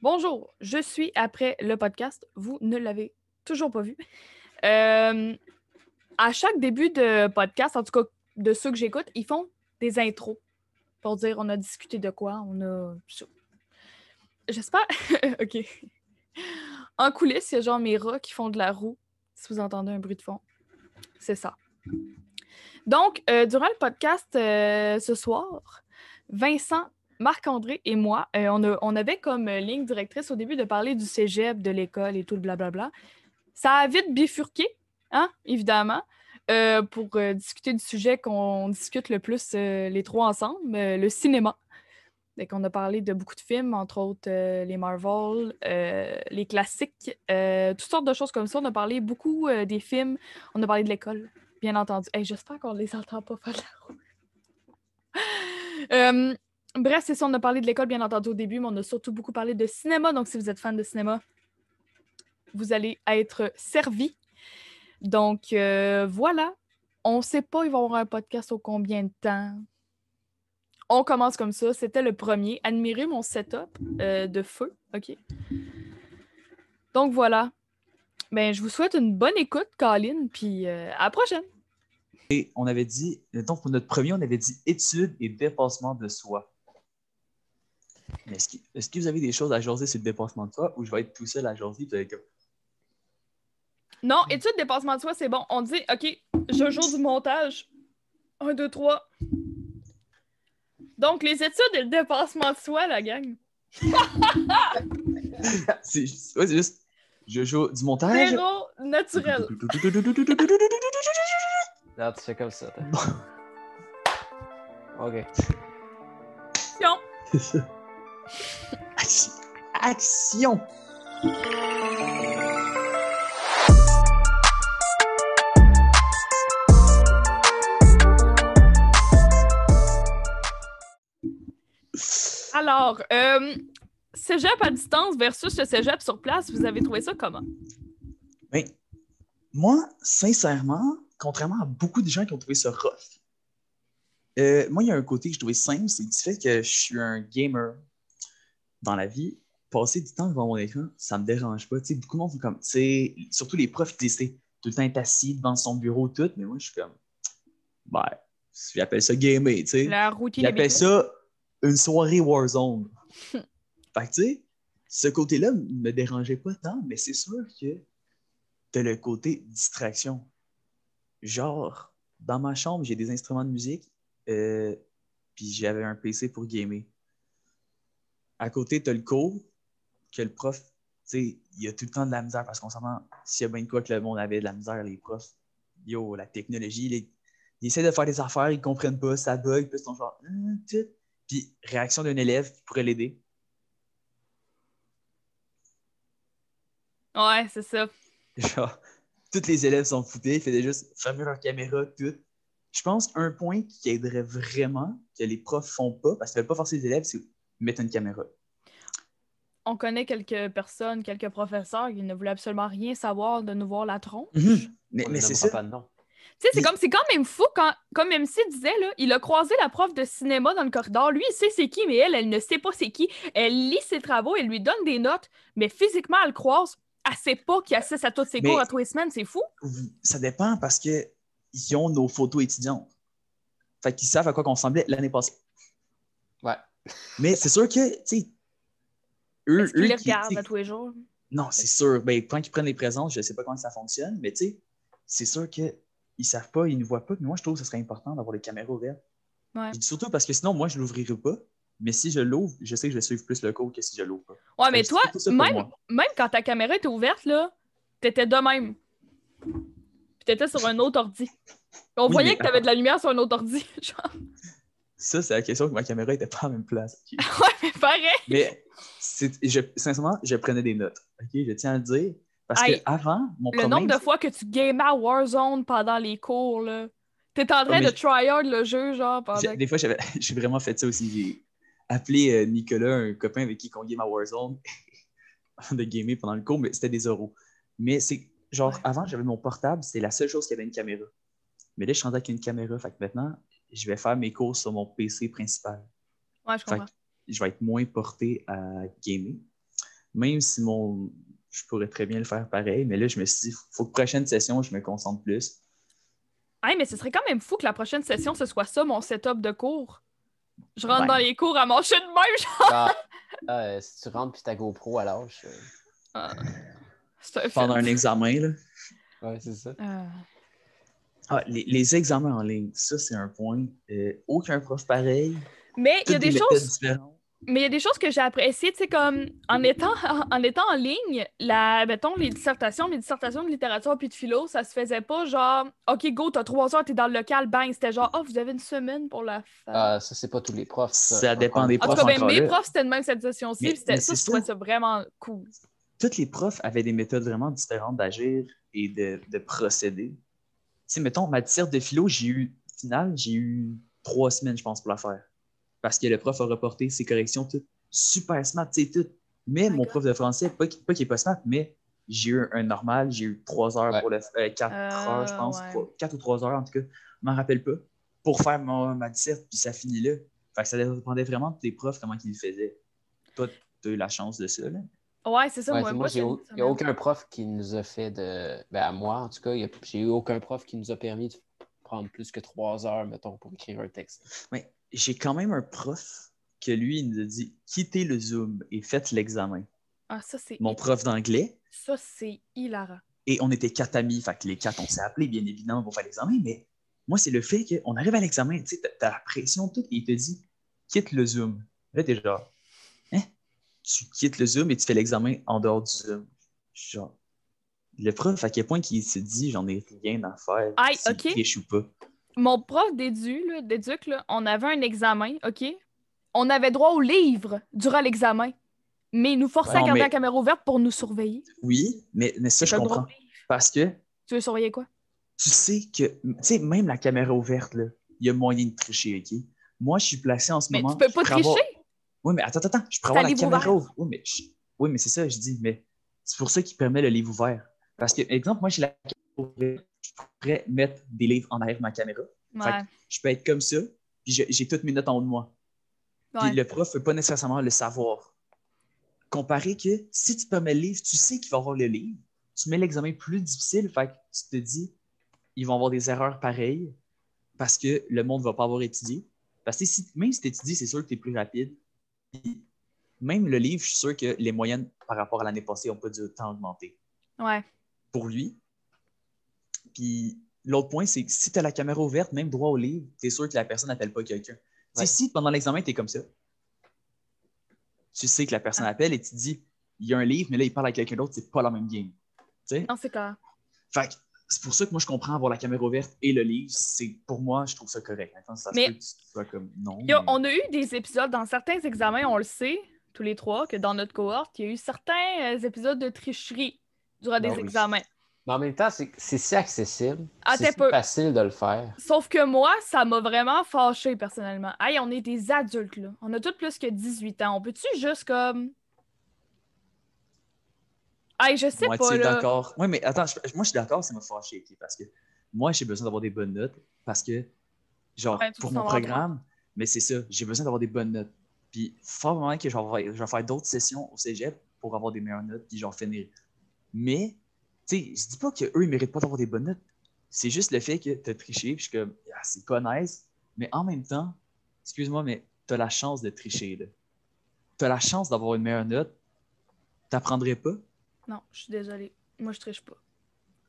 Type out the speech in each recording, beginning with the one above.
Bonjour, je suis après le podcast. Vous ne l'avez toujours pas vu. Euh, à chaque début de podcast, en tout cas de ceux que j'écoute, ils font des intros pour dire on a discuté de quoi, on a. J'espère. OK. En coulisses, il y a genre mes rats qui font de la roue, si vous entendez un bruit de fond. C'est ça. Donc, euh, durant le podcast euh, ce soir, Vincent Marc-André et moi, euh, on, avait comme ligne directrice au début de parler du cégep, de l'école et tout le blablabla. Ça a vite bifurqué, hein, évidemment, euh, pour euh, discuter du sujet qu'on discute le plus les trois ensemble, le cinéma. Donc, on a parlé de beaucoup de films, entre autres les Marvel, les classiques, toutes sortes de choses comme ça. On a parlé beaucoup des films, on a parlé de l'école, bien entendu. J'espère qu'on les entend pas faire la roue. Bref, c'est ça, on a parlé de l'école, bien entendu, au début, mais on a surtout beaucoup parlé de cinéma. Donc, si vous êtes fan de cinéma, vous allez être servi. Donc, euh, voilà. On ne sait pas, il va y avoir un podcast au combien de temps. On commence comme ça. C'était le premier. Admirez mon setup euh, de feu. OK? Donc, voilà. Ben, je vous souhaite une bonne écoute, Colin, puis euh, à la prochaine. Et on avait dit, donc pour notre premier, on avait dit études et dépassement de soi. Est-ce que, vous avez des choses à jaser sur le dépassement de soi ou je vais être tout seul à jaser comme... Non, étude dépassement de soi, c'est bon. On dit, OK, je joue du montage. Un, deux, trois. Donc, les études et le dépassement de soi, la gang. c'est juste, je joue du montage. Zéro naturel. Là, tu fais comme ça. OK. Action. Action. Alors, euh, cégep à distance versus le cégep sur place, vous avez trouvé ça comment? Oui. Moi, sincèrement, contrairement à beaucoup de gens qui ont trouvé ça rough, euh, moi, il y a un côté que je trouvais simple, c'est du fait que je suis un gamer dans la vie. Passer du temps devant mon écran, ça me dérange pas. beaucoup de monde font comme, surtout les profs, ils disent tout le temps être assis devant son bureau, tout, mais moi, je suis comme, ben, j'appelle ça gamer, tu sais. La routine. J'appelle ça une soirée Warzone. fait que, tu sais, ce côté-là ne me dérangeait pas tant, mais c'est sûr que t'as le côté distraction. Genre, dans ma chambre, j'ai des instruments de musique, euh, puis j'avais un PC pour gamer. À côté, tu as le cours, que le prof, tu sais, il y a tout le temps de la misère parce qu'on s'entend, s'il y a bien de quoi que le monde avait de la misère, les profs, yo, la technologie, ils essaient de faire des affaires, ils comprennent pas, ça bug, puis ils sont genre, hum, puis réaction d'un élève qui pourrait l'aider. Ouais, c'est ça. Genre, tous les élèves sont foutés, ils faisaient juste fermer leur caméra, tout. Je pense un point qui aiderait vraiment, que les profs font pas, parce qu'ils ne veulent pas forcer les élèves, c'est mettre une caméra. On connaît quelques personnes, quelques professeurs qui ne voulaient absolument rien savoir de nous voir la tronche. Mhm. Mais, c'est ça. Tu sais, c'est comme c'est quand même fou quand, comme MC disait, là, il a croisé la prof de cinéma dans le corridor. Lui, il sait c'est qui, mais elle, elle ne sait pas c'est qui. Elle lit ses travaux, elle lui donne des notes, mais physiquement, elle croise. Elle sait pas qu'il assiste à toutes ses cours à tous les semaines. C'est fou. Ça dépend parce que ils ont nos photos étudiantes. Fait qu'ils savent à quoi qu'on ressemblait l'année passée. Ouais. Mais c'est sûr que, tu sais, eux. Est-ce qu'ils les regardent à tous les jours? Non, c'est sûr. Ben, quand ils prennent les présences, je ne sais pas comment ça fonctionne, mais tu sais, c'est sûr qu'ils ne savent pas, ils ne voient pas. Mais moi, je trouve que ce serait important d'avoir les caméras ouvertes. Ouais. Surtout parce que sinon, moi, je ne l'ouvrirai pas. Mais si je l'ouvre, je sais que je vais suivre plus le cours que si je l'ouvre pas. Ouais, mais toi, même, même quand ta caméra était ouverte, là, t'étais de même t'étais sur un autre ordi. On voyait que t'avais de la lumière sur un autre ordi. Genre. Ça, c'est la question que ma caméra était pas à la même place. ouais, mais pareil. Mais je, sincèrement, je prenais des notes. OK, je tiens à le dire. Parce que avant, mon Le nombre de fois que tu gamais à Warzone pendant les cours, là. T'es en train de tryhard le jeu, genre. Pendant... Des fois, j'ai vraiment fait ça aussi. J'ai appelé euh, Nicolas, un copain avec qui on game à Warzone, de gamer pendant le cours, mais c'était des euros. Mais c'est genre, avant, j'avais mon portable, c'était la seule chose qui avait une caméra. Mais là, je suis rendu avec une caméra. Fait que maintenant, je vais faire mes cours sur mon PC principal. Ouais, je comprends. je vais être moins porté à gamer. même si mon. Je pourrais très bien le faire pareil, mais là, je me suis dit, faut que prochaine session, je me concentre plus. Hey, mais ce serait quand même fou que la prochaine session, ce soit ça, mon setup de cours. Je rentre dans les cours à manger de même, genre. Ah, euh, si tu rentres puis ta GoPro à l'âge. euh, Ah. C'est un Pendant un examen, là. Ouais, c'est ça. Ah. Ah, les, les examens en ligne, ça, c'est un point. Euh, aucun prof pareil. Mais il y a toutes des choses. différentes. Mais il y a des choses que j'ai appréciées, tu sais, comme en étant, en étant en ligne, la, mettons, les dissertations, mes dissertations de littérature puis de philo, ça se faisait pas genre, OK, go, t'as trois heures, t'es dans le local, bang. C'était genre, oh, vous avez une semaine pour la faire. Ah, ça, c'est pas tous les profs. Ça dépend des en tout profs cas, ben, mes profs, c'était de même cette session-ci, c'était ça, c'est je trouvais ça. ça vraiment cool. Tous les profs avaient des méthodes vraiment différentes d'agir et de, de procéder. Tu sais, mettons, ma disserte de philo, j'ai eu, au final, j'ai eu trois semaines, je pense, pour la faire. Parce que le prof a reporté ses corrections toutes super smart, tu sais, toutes. Mais mon prof de français, pas qu'il pas qu'il est pas smart, mais j'ai eu un normal, j'ai eu trois heures Ouais. pour le euh, quatre Euh, heures, je pense, ouais. quatre ou trois heures en tout cas, je m'en rappelle pas, pour faire mon, ma disserte, puis ça finit là. Fait que ça dépendait vraiment de tes profs, comment ils le faisaient. Toi, tu as eu la chance de ça, là? Ouais, c'est ça, Ouais, moi. moi, moi, j'ai il n'y a aucun prof qui nous a fait de. Ben, à moi, en tout cas, il y a- j'ai eu aucun prof qui nous a permis de prendre plus que trois heures, mettons, pour écrire un texte. Mais j'ai quand même un prof que lui, il nous a dit quittez le Zoom et faites l'examen. Ah, ça, c'est. Mon prof d'anglais, Ça, c'est hilarant. et on était quatre amis, fait que les quatre, on s'est appelés, bien évidemment, pour faire l'examen, mais moi, c'est le fait qu'on arrive à l'examen, tu sais, t'as- la pression, tout, et il te dit quitte le Zoom. Là, hein? Tu quittes le Zoom et tu fais l'examen en dehors du Zoom. Genre, le prof, à quel point il se dit j'en ai rien à faire, Aïe, s'il ok. ou pas? Mon prof d'éduc, là, on avait un examen, OK? On avait droit au livre durant l'examen, mais il nous forçait à garder mais- la caméra ouverte pour nous surveiller. Oui, mais, mais ça, je comprends. Parce que Tu veux surveiller quoi? tu sais que, tu sais, même la caméra ouverte, là, il y a moyen de tricher, OK? Moi, je suis placé en ce Mais moment. tu peux pas avoir- tricher? Oui, mais attends, attends, je pourrais avoir la caméra ouvert. ouverte. Oui, mais, je- oui, mais c'est ça, je dis, mais c'est pour ça qu'il permet le livre ouvert. Parce que, exemple, moi, j'ai la caméra ouverte, je pourrais mettre des livres en arrière de ma caméra. Fait que je peux être comme ça, puis j'ai toutes mes notes en haut de moi. Puis le prof ne peut pas nécessairement le savoir. Comparé que si tu permets le livre, tu sais qu'il va avoir le livre, tu mets l'examen plus difficile, fait que tu te dis, ils vont avoir des erreurs pareilles parce que le monde ne va pas avoir étudié. Parce que si, même si tu étudies, c'est sûr que tu es plus rapide. Même le livre, je suis sûr que les moyennes par rapport à l'année passée n'ont pas dû autant augmenter Ouais. pour lui. Puis l'autre point, c'est que si tu as la caméra ouverte, même droit au livre, tu es sûr que la personne n'appelle pas quelqu'un. Tu sais, Ouais. si pendant l'examen, tu es comme ça, tu sais que la personne appelle et tu te dis, il y a un livre, mais là, il parle avec quelqu'un d'autre, c'est pas la même game. Tu sais? Non, c'est clair. Fait que c'est pour ça que moi, je comprends avoir la caméra ouverte et le livre. C'est pour moi, je trouve ça correct. Attends, ça se Mais- peut comme non. A- mais- on a eu des épisodes dans certains examens, on le sait, tous les trois, que dans notre cohorte, il y a eu certains euh, épisodes de tricherie durant des Ben oui. examens. Mais en même temps, c'est c'est si accessible. Ah, c'est t'es si facile de le faire. Sauf que moi, ça m'a vraiment fâché personnellement. Hey, on est des adultes, là. On a tous plus que 18 ans. On peut-tu juste comme. Hey, je sais pas, là. d'accord. Oui, mais attends, je- moi, je suis d'accord, ça m'a fâché, ok, parce que moi, j'ai besoin d'avoir des bonnes notes, parce que, genre, Ouais, pour mon programme, mais c'est ça, j'ai besoin d'avoir des bonnes notes. Puis, fort moment que je vais, faire- je vais faire d'autres sessions au cégep pour avoir des meilleures notes, puis genre finir. Mais, tu sais, je dis pas qu'eux, ils méritent pas d'avoir des bonnes notes. C'est juste le fait que tu as triché, puis je suis comme, ah, c'est pas nice, mais en même temps, excuse-moi, mais tu as la chance de tricher, là. Tu as la chance d'avoir une meilleure note, t'apprendrais pas? Non, je suis désolée. Moi, je triche pas.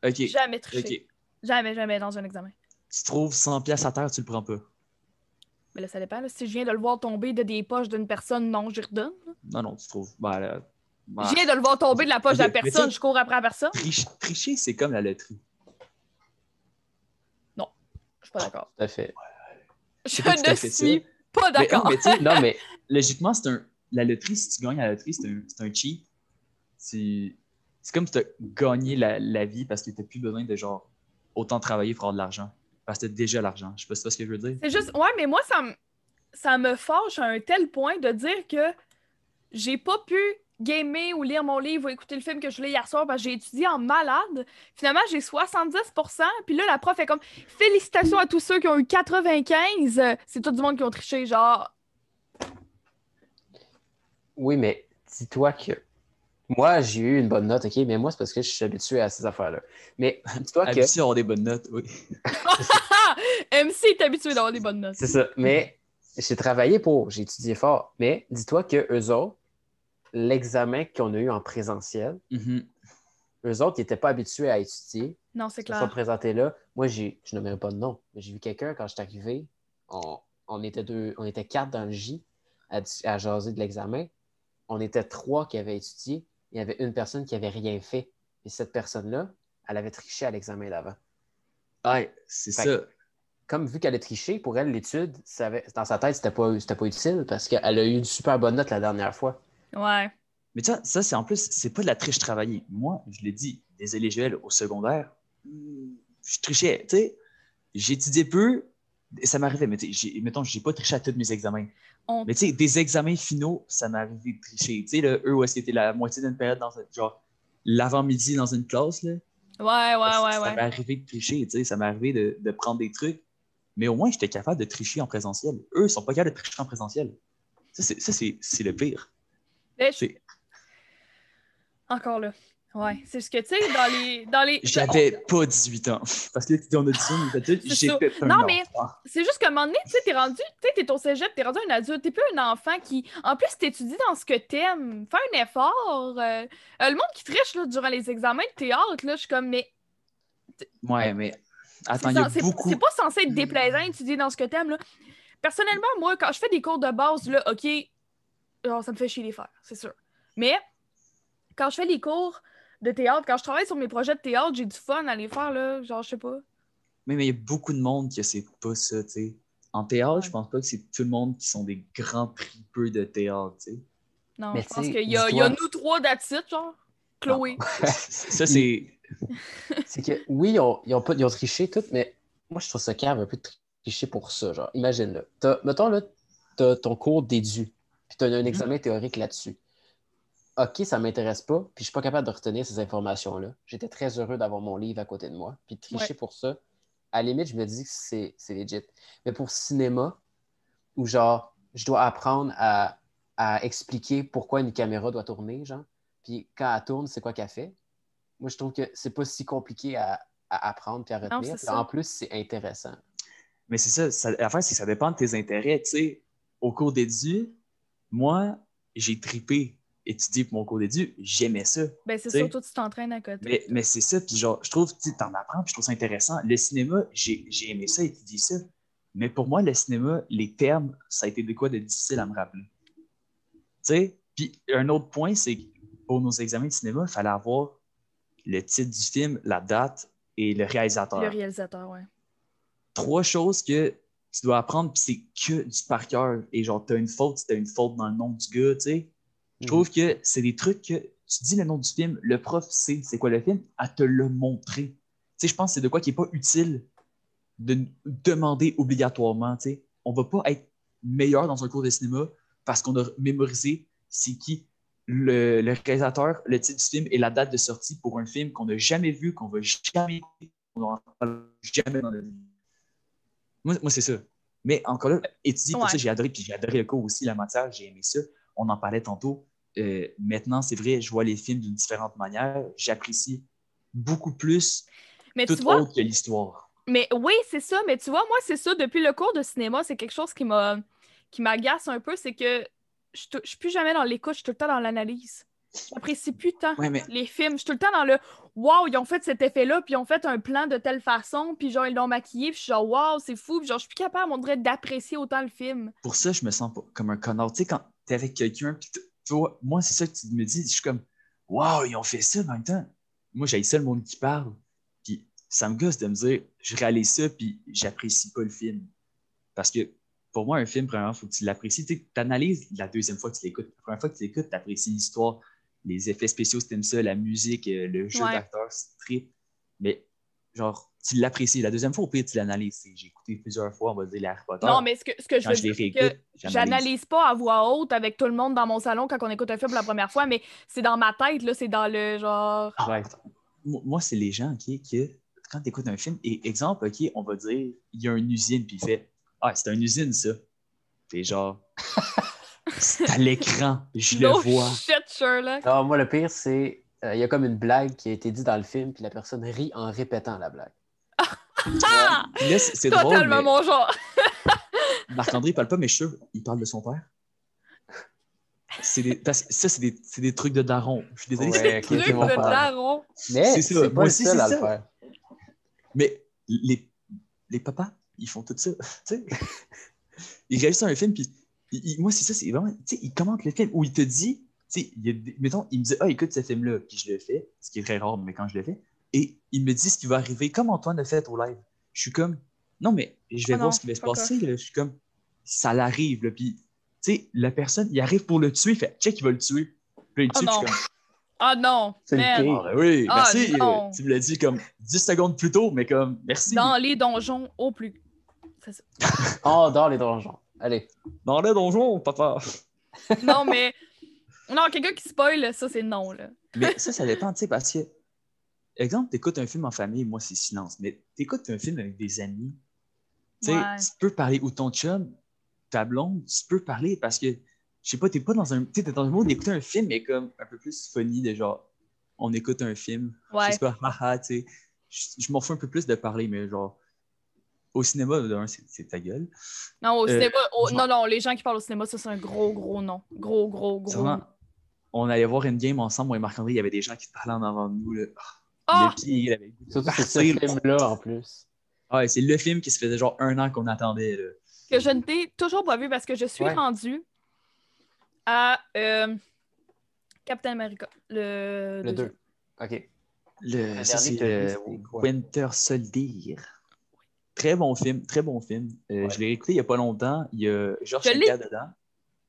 Ok. Jamais triché. Jamais, jamais dans un examen. tu trouves 100 pièces à terre, tu le prends pas. Mais là, ça dépend. là. Si je viens de le voir tomber de des poches d'une personne, non, j'y redonne. là. Non, non, tu trouves. Ben, là, ben, Je viens de le voir tomber de la poche de la personne, je cours après la personne. triche- tricher, c'est comme la loterie. Je suis pas d'accord. Tout à fait. Je pas ne fait ça. suis pas d'accord. non, mais tu sais, Non, mais logiquement, c'est un. La loterie, si tu gagnes à la loterie, c'est un, c'est un cheat. C'est c'est comme si tu as gagné la, la vie parce que tu n'as plus besoin de genre autant travailler pour avoir de l'argent. Parce que tu as déjà l'argent. Je sais pas si ce que je veux dire. C'est juste, ouais, mais moi, ça me, ça me fâche à un tel point de dire que j'ai pas pu gamer ou lire mon livre ou écouter le film que je l'ai hier soir parce que j'ai étudié en malade. Finalement, j'ai 70%. Puis là, la prof est comme Félicitations à tous ceux qui ont eu 95. C'est tout du monde qui ont triché. Genre, oui, mais dis-toi que Moi, j'ai eu une bonne note, OK, mais moi, c'est parce que je suis habitué à ces affaires-là. Mais dis-toi que. Habitué à avoir des bonnes notes, oui. MC est habitué d'avoir des bonnes notes. C'est ça. Mais j'ai travaillé pour, j'ai étudié fort. Mais dis-toi que eux autres, l'examen qu'on a eu en présentiel, Mhm. eux autres, ils n'étaient pas habitués à étudier. Non, c'est Ils se sont clair. présentés là. Moi, j'ai, je nommerai pas de nom, mais j'ai vu quelqu'un quand je suis arrivé. On, on était deux, on était quatre dans le J à, à jaser de l'examen. On était trois qui avaient étudié. Il y avait une personne qui avait rien fait. Et cette personne-là, elle avait triché à l'examen d'avant. Ouais, c'est ça. Comme vu qu'elle a triché, pour elle, l'étude, dans sa tête, c'était pas, c'était pas utile parce qu'elle a eu une super bonne note la dernière fois. Ouais. Mais tu vois, ça, c'est en plus, c'est pas de la triche travaillée. Moi, je l'ai dit, des élégiels au secondaire, hmm, je trichais, tu sais. J'étudiais peu, ça m'arrivait, mais tu sais, j'ai- mettons, j'ai pas triché à tous mes examens. On- Mais tu sais, des examens finaux, ça m'est arrivé de tricher. Tu sais, là, eux, où est-ce que c'était la moitié d'une période dans genre, l'avant-midi dans une classe, là. Ouais, ouais, ça, ouais, ça ouais. m'est arrivé de tricher, tu sais, ça m'est arrivé de, de prendre des trucs. Mais au moins, j'étais capable de tricher en présentiel. Eux, ils sont pas capables de tricher en présentiel. Ça, c'est, le pire. Je- Encore là. Ouais. C'est ce que, tu sais, dans les. Dans les... J'avais pas 18 ans. Parce que là, tu dis, on a dit ça, mais peut-être, C'est ça. j'étais un Non, mais-. C'est juste qu'à un moment donné, tu sais, t'es rendu, tu sais, t'es au cégep, t'es rendu un adulte, t'es plus un enfant qui, en plus, t'étudies dans ce que t'aimes, fais un effort. euh, euh, le monde qui triche, là, durant les examens de théâtre, là, je suis comme, mais Ouais, mais attends, il y a beaucoup. c'est pas censé être déplaisant d'étudier dans ce que t'aimes, là. Personnellement, moi, quand je fais des cours de base, là, OK, genre, ça me fait chier les faire, c'est sûr. Mais quand je fais les cours de théâtre, quand je travaille sur mes projets de théâtre, j'ai du fun à les faire, là, genre, je sais pas. Mais mais il y a beaucoup de monde qui sait pas ça, tu sais. En théâtre, Ouais. je pense pas que c'est tout le monde qui sont des grands tripeux de théâtre, tu sais. Non, Mais je pense qu'il y a, il y a nous trois d'attitude, genre. Chloé. ça, c'est. C'est que oui, ils ont, ils ont pas, ils ont triché tout, mais moi, je trouve ça cave un peu de tricher pour ça. Genre, imagine, là. Mettons, là, t'as ton cours d'édu, puis t'as un examen théorique là-dessus. OK, ça m'intéresse pas, puis je suis pas capable de retenir ces informations-là. J'étais très heureux d'avoir mon livre à côté de moi, puis de tricher Ouais. pour ça. À la limite, je me dis que c'est c'est legit. Mais pour cinéma, où genre, je dois apprendre à, à expliquer pourquoi une caméra doit tourner, genre, puis quand elle tourne, c'est quoi qu'elle fait. Moi, je trouve que c'est pas si compliqué à, à apprendre puis à retenir. en plus, c'est intéressant. Mais c'est ça, ça l'affaire, c'est que ça dépend de tes intérêts. Tu sais, au cours d'édu, moi, j'ai tripé étudier pour mon cours d'édu, j'aimais ça. Ben, c'est sûr, toi, tu t'entraînes à côté. Mais, mais c'est ça, puis genre, je trouve, tu t'en apprends, puis je trouve ça intéressant. Le cinéma, j'ai aimé ça, étudier ça. Mais pour moi, le cinéma, les termes, ça a été de quoi de difficile à me rappeler. Tu sais, puis un autre point, c'est que pour nos examens de cinéma, il fallait avoir le titre du film, la date et le réalisateur. Le réalisateur, ouais. Trois choses que tu dois apprendre, puis c'est que du par cœur. Et genre, t'as une faute, si t'as une faute dans le nom du gars, tu sais. Je trouve que c'est des trucs que tu dis le nom du film, le prof sait c'est quoi le film, à te le montrer. Tu sais, je pense que c'est de quoi qui n'est pas utile de demander obligatoirement. Tu sais, on va pas être meilleur dans un cours de cinéma parce qu'on a mémorisé c'est qui le, le réalisateur, le titre du film et la date de sortie pour un film qu'on n'a jamais vu, qu'on va jamais qu'on jamais dans. Moi, moi c'est ça. Mais encore là, étudier pour Ouais. ça, j'ai adoré, puis j'ai adoré le cours aussi, la matière, j'ai aimé ça. On en parlait tantôt. Euh, maintenant, c'est vrai, je vois les films d'une différente manière. J'apprécie beaucoup plus Mais tout tu vois, autre que l'histoire. mais oui, c'est ça. Mais tu vois, moi, c'est ça. Depuis le cours de cinéma, c'est quelque chose qui m'a qui m'agace un peu. C'est que je ne suis plus jamais dans l'écoute, je suis tout le temps dans l'analyse. J'apprécie plus tant Ouais, mais les films. Je suis tout le temps dans le Wow, ils ont fait cet effet-là, puis ils ont fait un plan de telle façon, puis genre, ils l'ont maquillé, puis je suis genre Wow, c'est fou, puis genre, je suis plus capable, on dirait, d'apprécier autant le film. pour ça, je me sens pas comme un connard. Tu sais, quand t'es avec quelqu'un, puis moi, c'est ça que tu me dis. Je suis comme, waouh, ils ont fait ça en même temps. Moi, j'ai ça le monde qui parle. Puis ça me gosse de me dire, je réalise ça, puis j'apprécie pas le film. Parce que pour moi, un film, premièrement, il faut que tu l'apprécies. Tu analyses la deuxième fois que tu l'écoutes. La première fois que tu l'écoutes, tu apprécies l'histoire, les effets spéciaux, si t'aimes ça, la musique, euh, le jeu Ouais. d'acteur, c'est trip. Mais genre, tu l'apprécies. La deuxième fois, au pire, tu l'analyses. J'ai écouté plusieurs fois, on va dire, les Harry Potter. Non, mais ce que, ce que je veux je dire, c'est que j'analyse pas à voix haute avec tout le monde dans mon salon quand on écoute un film pour la première fois, mais c'est dans ma tête, là, c'est dans le genre. Ouais. Moi, moi, c'est les gens, OK, que quand tu écoutes un film, et exemple, OK, on va dire, il y a une usine, puis il fait Ah, c'est une usine, ça. T'es genre, c'est à l'écran, je No le vois. shit, Sherlock. Non, moi, le pire, c'est. Euh, Il y a comme une blague qui a été dite dans le film, puis la personne rit en répétant la blague. Ah! Puis là, c'est c'est drôle, Totalement mais mon genre. Marc-André, il parle pas, mais je suis sûr, il parle de son père. C'est des, ça, c'est des, c'est des trucs de daron. Je suis désolé. Ouais, c'est mon de père. daron. Mais C'est pas Moi aussi, c'est ça. faire. Mais les, les papas, ils font tout ça. tu sais. Ils réalisent un film, puis moi, c'est ça, c'est vraiment. Tu sais, ils commentent le film où il te dit, sais, mettons, il me dit, ah, écoute ce film-là, puis je le fais, ce qui est très rare, mais quand je le fais, et il me dit ce qui va arriver, comme Antoine a fait au live. Je suis comme, non, mais je vais Ah voir non, ce qui va se passer, là. Je suis comme, ça l'arrive, là, puis, tu sais, la personne, il arrive pour le tuer, il fait, check, il va le tuer. Puis il le Oh tue, puis je non. suis comme, Ah non. C'est le ah, ben oui, Ah, merci. non. tu me l'as dit comme 10 secondes plus tôt, mais comme, merci. Dans les donjons au plus. C'est ça. Oh, dans les donjons. Allez. Dans le donjon, papa. Non, mais. Non, quelqu'un qui spoil, ça, c'est non, là. Mais ça, ça dépend, tu sais, parce que, exemple, t'écoutes un film en famille, moi, c'est silence, mais t'écoutes un film avec des amis, tu sais, Ouais. tu peux parler, ou ton chum, ta blonde, tu peux parler parce que, je sais pas, t'es pas dans un, tu sais, t'es dans le mode d'écouter un film, mais comme un peu plus funny, de genre, on écoute un film, Ouais. je sais pas, haha, tu sais, je, je m'en fous un peu plus de parler, mais genre, au cinéma, d'un, c'est ta gueule. Non, au Euh, cinéma. au- Non, non, les gens qui parlent au cinéma, ça, c'est un gros, gros non. Gros, gros, gros. Vraiment. On allait voir une game ensemble, moi et Marc-André, il y avait des gens qui se parlaient en avant de nous, là. Ah! Le pied, il avait Surtout c'est ce film-là en plus. Ah, c'est le film qui se faisait genre un an qu'on attendait. Là. que je ne t'ai toujours pas vu parce que je suis Ouais. rendue à euh, Captain America. Le, Le deuxième. 2. OK. Le, Le ça, c'est euh? Winter Soldier. Très bon film, très bon film. Euh, Ouais. Je l'ai écouté il n'y a pas longtemps. Il y a Georges dedans.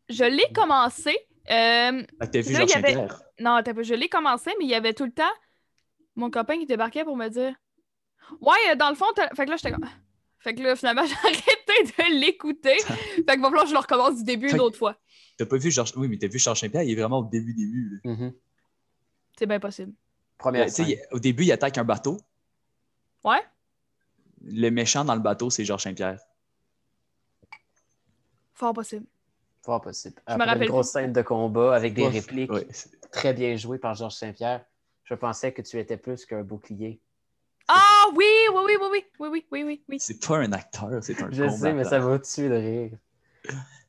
Je l'ai commencé. Euh, t'as vu Là, Georges avait- Saint-Pierre. non, peu, je l'ai commencé, mais il y avait tout le temps mon copain qui débarquait pour me dire Ouais, euh, dans le fond, t'as- fait que là, j'étais comme. Fait que là, finalement, j'ai arrêté de l'écouter. fait que va falloir que je le recommence du début Fait une autre fois. T'as pas vu Georges... Oui, mais t'as vu Georges Saint-Pierre, il est vraiment au début, début. Mhm. C'est bien possible. Première Euh, tu sais, scène. il- au début, il attaque un bateau. Ouais? Le méchant dans le bateau, c'est Georges Saint-Pierre. Fort possible. Fort possible. Je me Après rappelle une grosse scène de combat avec des Ouf, répliques très bien jouées par Georges Saint-Pierre, je pensais que tu étais plus qu'un bouclier. Ah oui, oui, oui, oui, oui, oui, oui, oui, oui, oui. C'est pas un acteur, c'est un Je sais, mais ça va tuer de rire?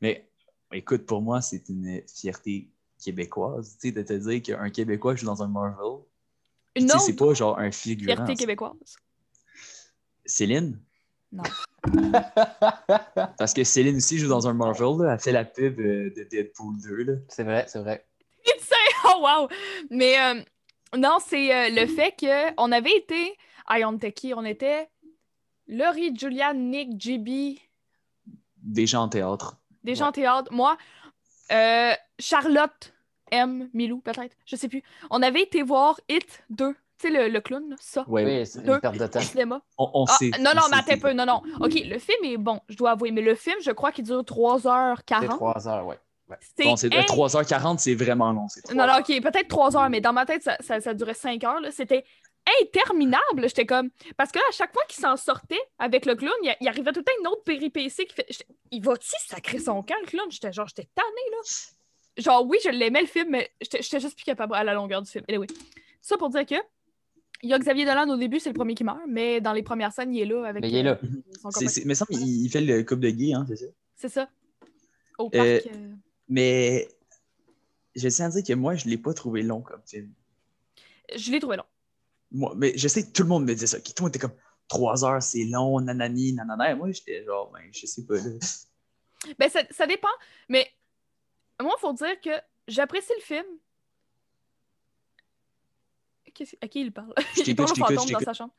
Mais écoute, pour moi, c'est une fierté québécoise, tu sais, de te dire qu'un Québécois joue dans un Marvel. Sais, c'est pas genre un figurant. fierté québécoise. Céline? Non. Parce que Céline aussi joue dans un Marvel, là. elle fait la pub euh, de Deadpool 2. Là. c'est vrai, c'est vrai. Oh wow! Mais euh, non, c'est euh, le fait qu'on avait été. On était qui? On était Laurie, Julian, Nick, JB, Des gens en théâtre. des gens en théâtre. Moi, euh, Charlotte, M, Milou, peut-être, je sais plus. On avait été voir It 2, tu sais, le, le clown, là, ça, Ouais, Oui, c'est une perte de temps. cinéma. on, on Ah, sait. non, on non, mais attends un peu, non, non. OK, le film est bon, je dois avouer, mais le film, je crois qu'il dure 3h40. C'est 3 heures, ouais. Bon, c'est in- 3h40, c'est vraiment long. c'est Non, non, OK, peut-être 3 heures, mais dans ma tête, ça, ça, ça durait 5 heures. là. C'était interminable. J'étais comme. Parce que là, à chaque fois qu'il s'en sortait avec le clown, il, il arrivait tout le temps une autre péripétie qui fait. Il va-tu sacrer son camp, le clown? J'étais genre, j'étais tannée, là. Genre, oui, je l'aimais, le film, mais j'étais j'étais juste plus capable à la longueur du film. Anyway. Ça pour dire que. Il y a Xavier Dolan au début, c'est le premier qui meurt, mais dans les premières scènes, il est là avec Mais il est là. euh, son C'est, copain. c'est, mais ça, il, fait le couple de gay, hein, c'est ça? C'est ça. Au parc. Euh, euh, Mais je tiens à dire que moi, je l'ai pas trouvé long comme film. Je l'ai trouvé long. Moi, mais je sais que tout le monde me dit ça. Tout le monde était comme 3 heures, c'est long, nanani, nanana. Et moi, j'étais genre, ben, je sais pas. Là. Ben, ça, ça dépend, mais moi, il faut dire que j'apprécie le film. Qu'est-ce- À qui il parle? Je il t'écoute, parle je au t'écoute, fantôme je dans t'écoute. sa chambre.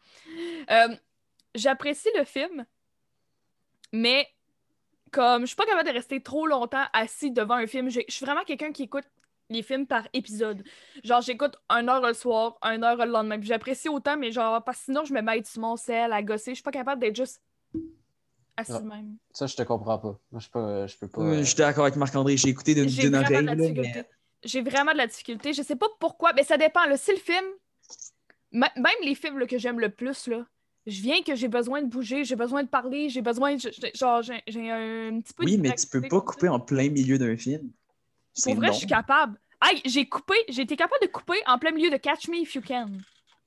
Euh, j'apprécie le film, mais comme je suis pas capable de rester trop longtemps assis devant un film, je suis vraiment quelqu'un qui écoute les films par épisode. Genre, j'écoute un heure le soir, un heure le lendemain. Puis J'apprécie autant, mais genre, parce que sinon, je me mets sur mon sel à gosser. Je suis pas capable d'être juste assis de même. Ça, je te comprends pas. Moi, je peux, je peux pas. Ouais, euh, Je suis d'accord avec Marc-André, j'ai écouté d'une, J'ai d'une vraiment oreille. de la là, difficulté. mais- J'ai vraiment de la difficulté. Je sais pas pourquoi, mais ça dépend. Là. Si le film, même les films là, que j'aime le plus, là, je viens que j'ai besoin de bouger, j'ai besoin de parler, j'ai besoin de. Genre, j'ai un petit peu Oui, mais tu peux pas ça. couper en plein milieu d'un film. C'est Pour vrai, long. je suis capable. Hey, j'ai coupé, j'ai été capable de couper en plein milieu de Catch Me If You Can.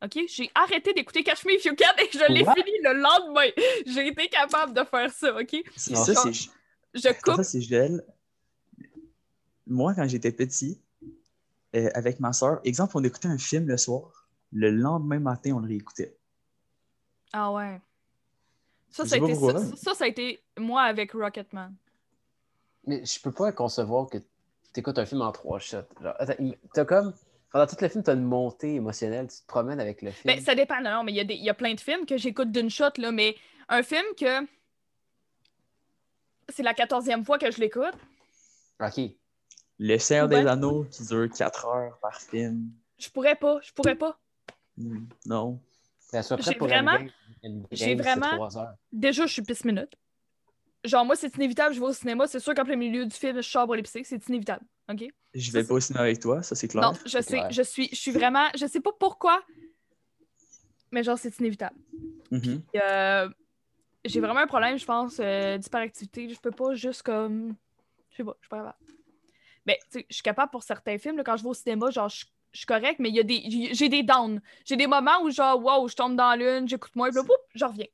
OK? J'ai arrêté d'écouter Catch Me If You Can et je l'ai fini le lendemain. J'ai été capable de faire ça, OK? C'est ça, ça- c'est. Je Ça, coupe. c'est Joël. Moi, quand j'étais petit, euh, avec ma soeur, exemple, on écoutait un film le soir. Le lendemain matin, on le réécoutait. Ah ouais. Ça, ça a, été, pourquoi. ça, ça, ça a été moi avec Rocketman. Mais je peux pas concevoir que tu écoutes un film en trois shots. Genre, attends, il- t'as comme. Pendant tout le film, tu as une montée émotionnelle. Tu te promènes avec le film. Ben, ça dépend. Non, non, mais il y, a des- il y a plein de films que j'écoute d'une shot, là, mais un film que c'est la quatorzième fois que je l'écoute. OK. Le Seigneur Ouais. des Anneaux qui dure 4 heures par film. Je pourrais pas, je pourrais pas. Hmm, Non. Prêt J'ai pour vraiment- Endgame. Endgame, j'ai c'est vraiment- trois heures. Déjà, je suis pisse minute. Genre, moi, c'est inévitable, je vais au cinéma, c'est sûr qu'en plein milieu du film, je sors pour l'épicer, c'est inévitable. OK? Je Ça, vais pas au cinéma avec toi, ça c'est clair. Non, je sais, clair. je suis, je suis vraiment, je sais pas pourquoi, mais genre, c'est inévitable. Mhm. Euh, j'ai vraiment un problème, je pense, euh, d'hyperactivité. Je peux pas juste comme. Je sais pas, je suis pas capable. Mais tu sais, je suis capable pour certains films. là, quand je vais au cinéma, genre, je je suis correct, mais il y a des. j'ai- des downs. J'ai des moments où, genre, wow, je tombe dans l'une, j'écoute moins, boum, je reviens.